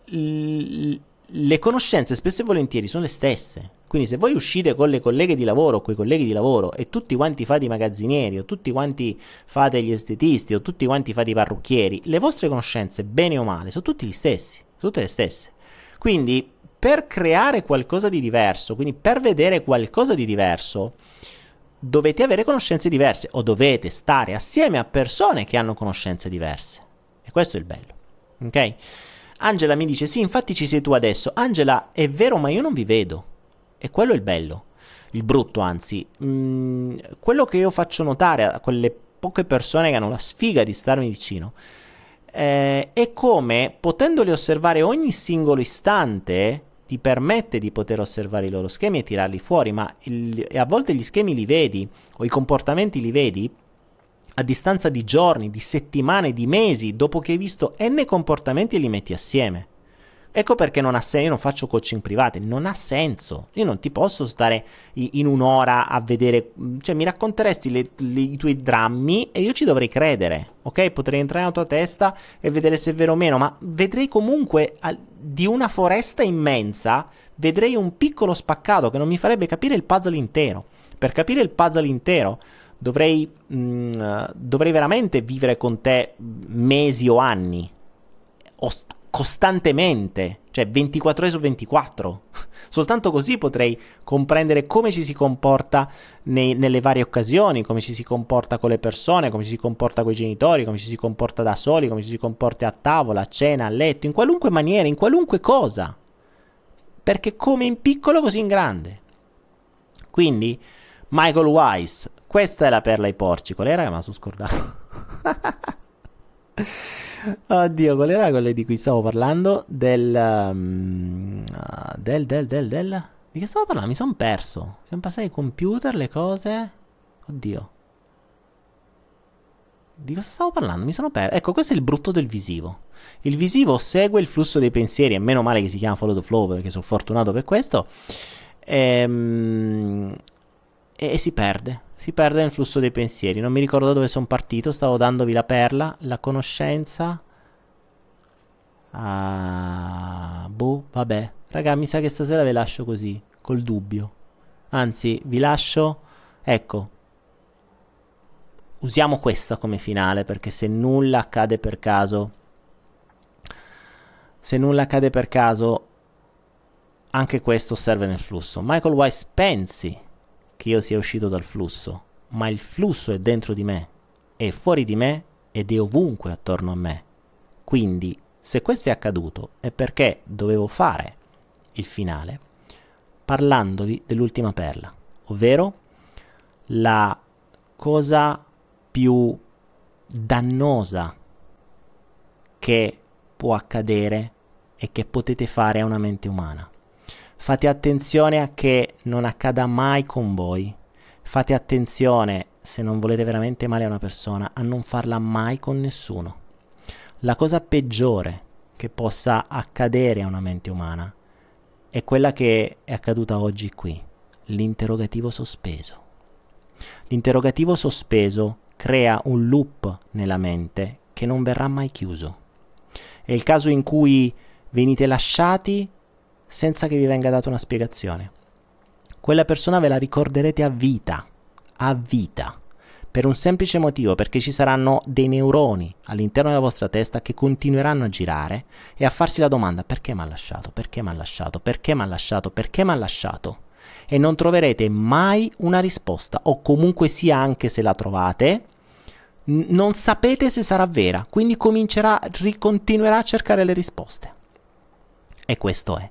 A: l- le conoscenze spesso e volentieri sono le stesse. Quindi se voi uscite con le colleghe di lavoro o con i colleghi di lavoro e tutti quanti fate i magazzinieri o tutti quanti fate gli estetisti o tutti quanti fate i parrucchieri, le vostre conoscenze, bene o male, sono tutti gli stessi, tutte le stesse. Quindi per creare qualcosa di diverso, quindi per vedere qualcosa di diverso, dovete avere conoscenze diverse o dovete stare assieme a persone che hanno conoscenze diverse. E questo è il bello. Ok? Angela mi dice: Sì, infatti ci sei tu adesso. Angela, è vero, ma io non vi vedo. E quello è il bello, il brutto anzi. Mm, quello che io faccio notare a quelle poche persone che hanno la sfiga di starmi vicino eh, è come potendoli osservare ogni singolo istante ti permette di poter osservare i loro schemi e tirarli fuori, ma il, a volte gli schemi li vedi o i comportamenti li vedi a distanza di giorni, di settimane, di mesi, dopo che hai visto n comportamenti e li metti assieme. Ecco perché non ha senso, io non faccio coaching private, non ha senso. Io non ti posso stare in un'ora a vedere, cioè mi racconteresti le, le, i tuoi drammi e io ci dovrei credere, ok? Potrei entrare nella tua testa e vedere se è vero o meno, ma vedrei comunque al, di una foresta immensa, vedrei un piccolo spaccato che non mi farebbe capire il puzzle intero. Per capire il puzzle intero dovrei, mh, mm, dovrei veramente vivere con te mesi o anni. O costantemente, cioè 24 ore su 24. Soltanto così potrei comprendere come ci si comporta nei, nelle varie occasioni, come ci si comporta con le persone, come ci si comporta con i genitori, come ci si comporta da soli, come ci si comporta a tavola, a cena, a letto, in qualunque maniera, in qualunque cosa. Perché come in piccolo così in grande. Quindi, Michael Weiss, questa è la perla ai porci. Qual era? Me la sono scordato. Oddio, qual era quello di cui stavo parlando? Del, um, del, del, del, del... Di che stavo parlando? Mi sono perso. Siamo passati ai computer, le cose... Oddio. Di cosa stavo parlando? Mi sono perso. Ecco, questo è il brutto del visivo. Il visivo segue il flusso dei pensieri, e meno male che si chiama follow the flow, perché sono fortunato per questo. Ehm e, e si perde, si perde nel flusso dei pensieri. Non mi ricordo dove sono partito, stavo dandovi la perla, la conoscenza. Ah, boh, vabbè. Raga, mi sa che stasera ve lascio così, col dubbio. Anzi, vi lascio, ecco, usiamo questa come finale perché se nulla accade per caso, se nulla accade per caso, anche questo serve nel flusso. Michael Weiss pensi che io sia uscito dal flusso, ma il flusso è dentro di me, è fuori di me ed è ovunque attorno a me. Quindi, se questo è accaduto, è perché dovevo fare il finale parlandovi dell'ultima perla, ovvero la cosa più dannosa che può accadere e che potete fare a una mente umana. Fate attenzione a che non accada mai con voi. Fate attenzione, se non volete veramente male a una persona, a non farla mai con nessuno. La cosa peggiore che possa accadere a una mente umana è quella che è accaduta oggi qui, l'interrogativo sospeso. L'interrogativo sospeso crea un loop nella mente che non verrà mai chiuso. È il caso in cui venite lasciati senza che vi venga data una spiegazione. Quella persona ve la ricorderete a vita, a vita, per un semplice motivo, perché ci saranno dei neuroni all'interno della vostra testa che continueranno a girare e a farsi la domanda perché mi ha lasciato, perché mi ha lasciato, perché mi ha lasciato, perché mi ha lasciato. E non troverete mai una risposta, o comunque sia anche se la trovate, non sapete se sarà vera, quindi comincerà, ricontinuerà a cercare le risposte. E questo è.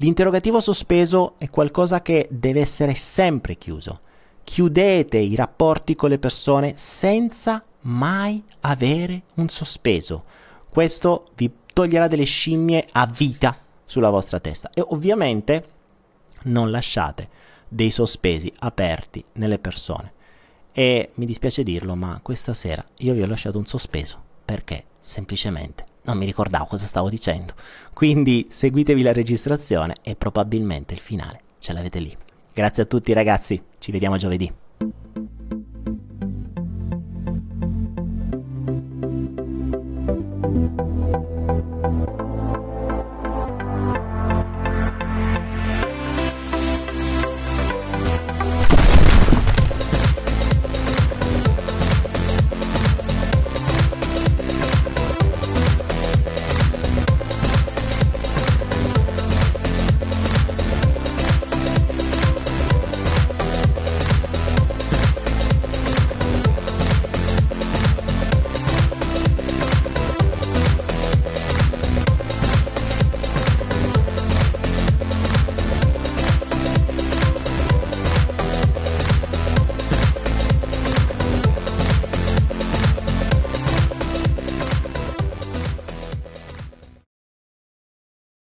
A: L'interrogativo sospeso è qualcosa che deve essere sempre chiuso. Chiudete i rapporti con le persone senza mai avere un sospeso. Questo vi toglierà delle scimmie a vita sulla vostra testa. E ovviamente non lasciate dei sospesi aperti nelle persone. E mi dispiace dirlo, ma questa sera io vi ho lasciato un sospeso perché semplicemente non mi ricordavo cosa stavo dicendo. Quindi seguitevi la registrazione e probabilmente il finale ce l'avete lì. Grazie a tutti ragazzi, ci vediamo giovedì.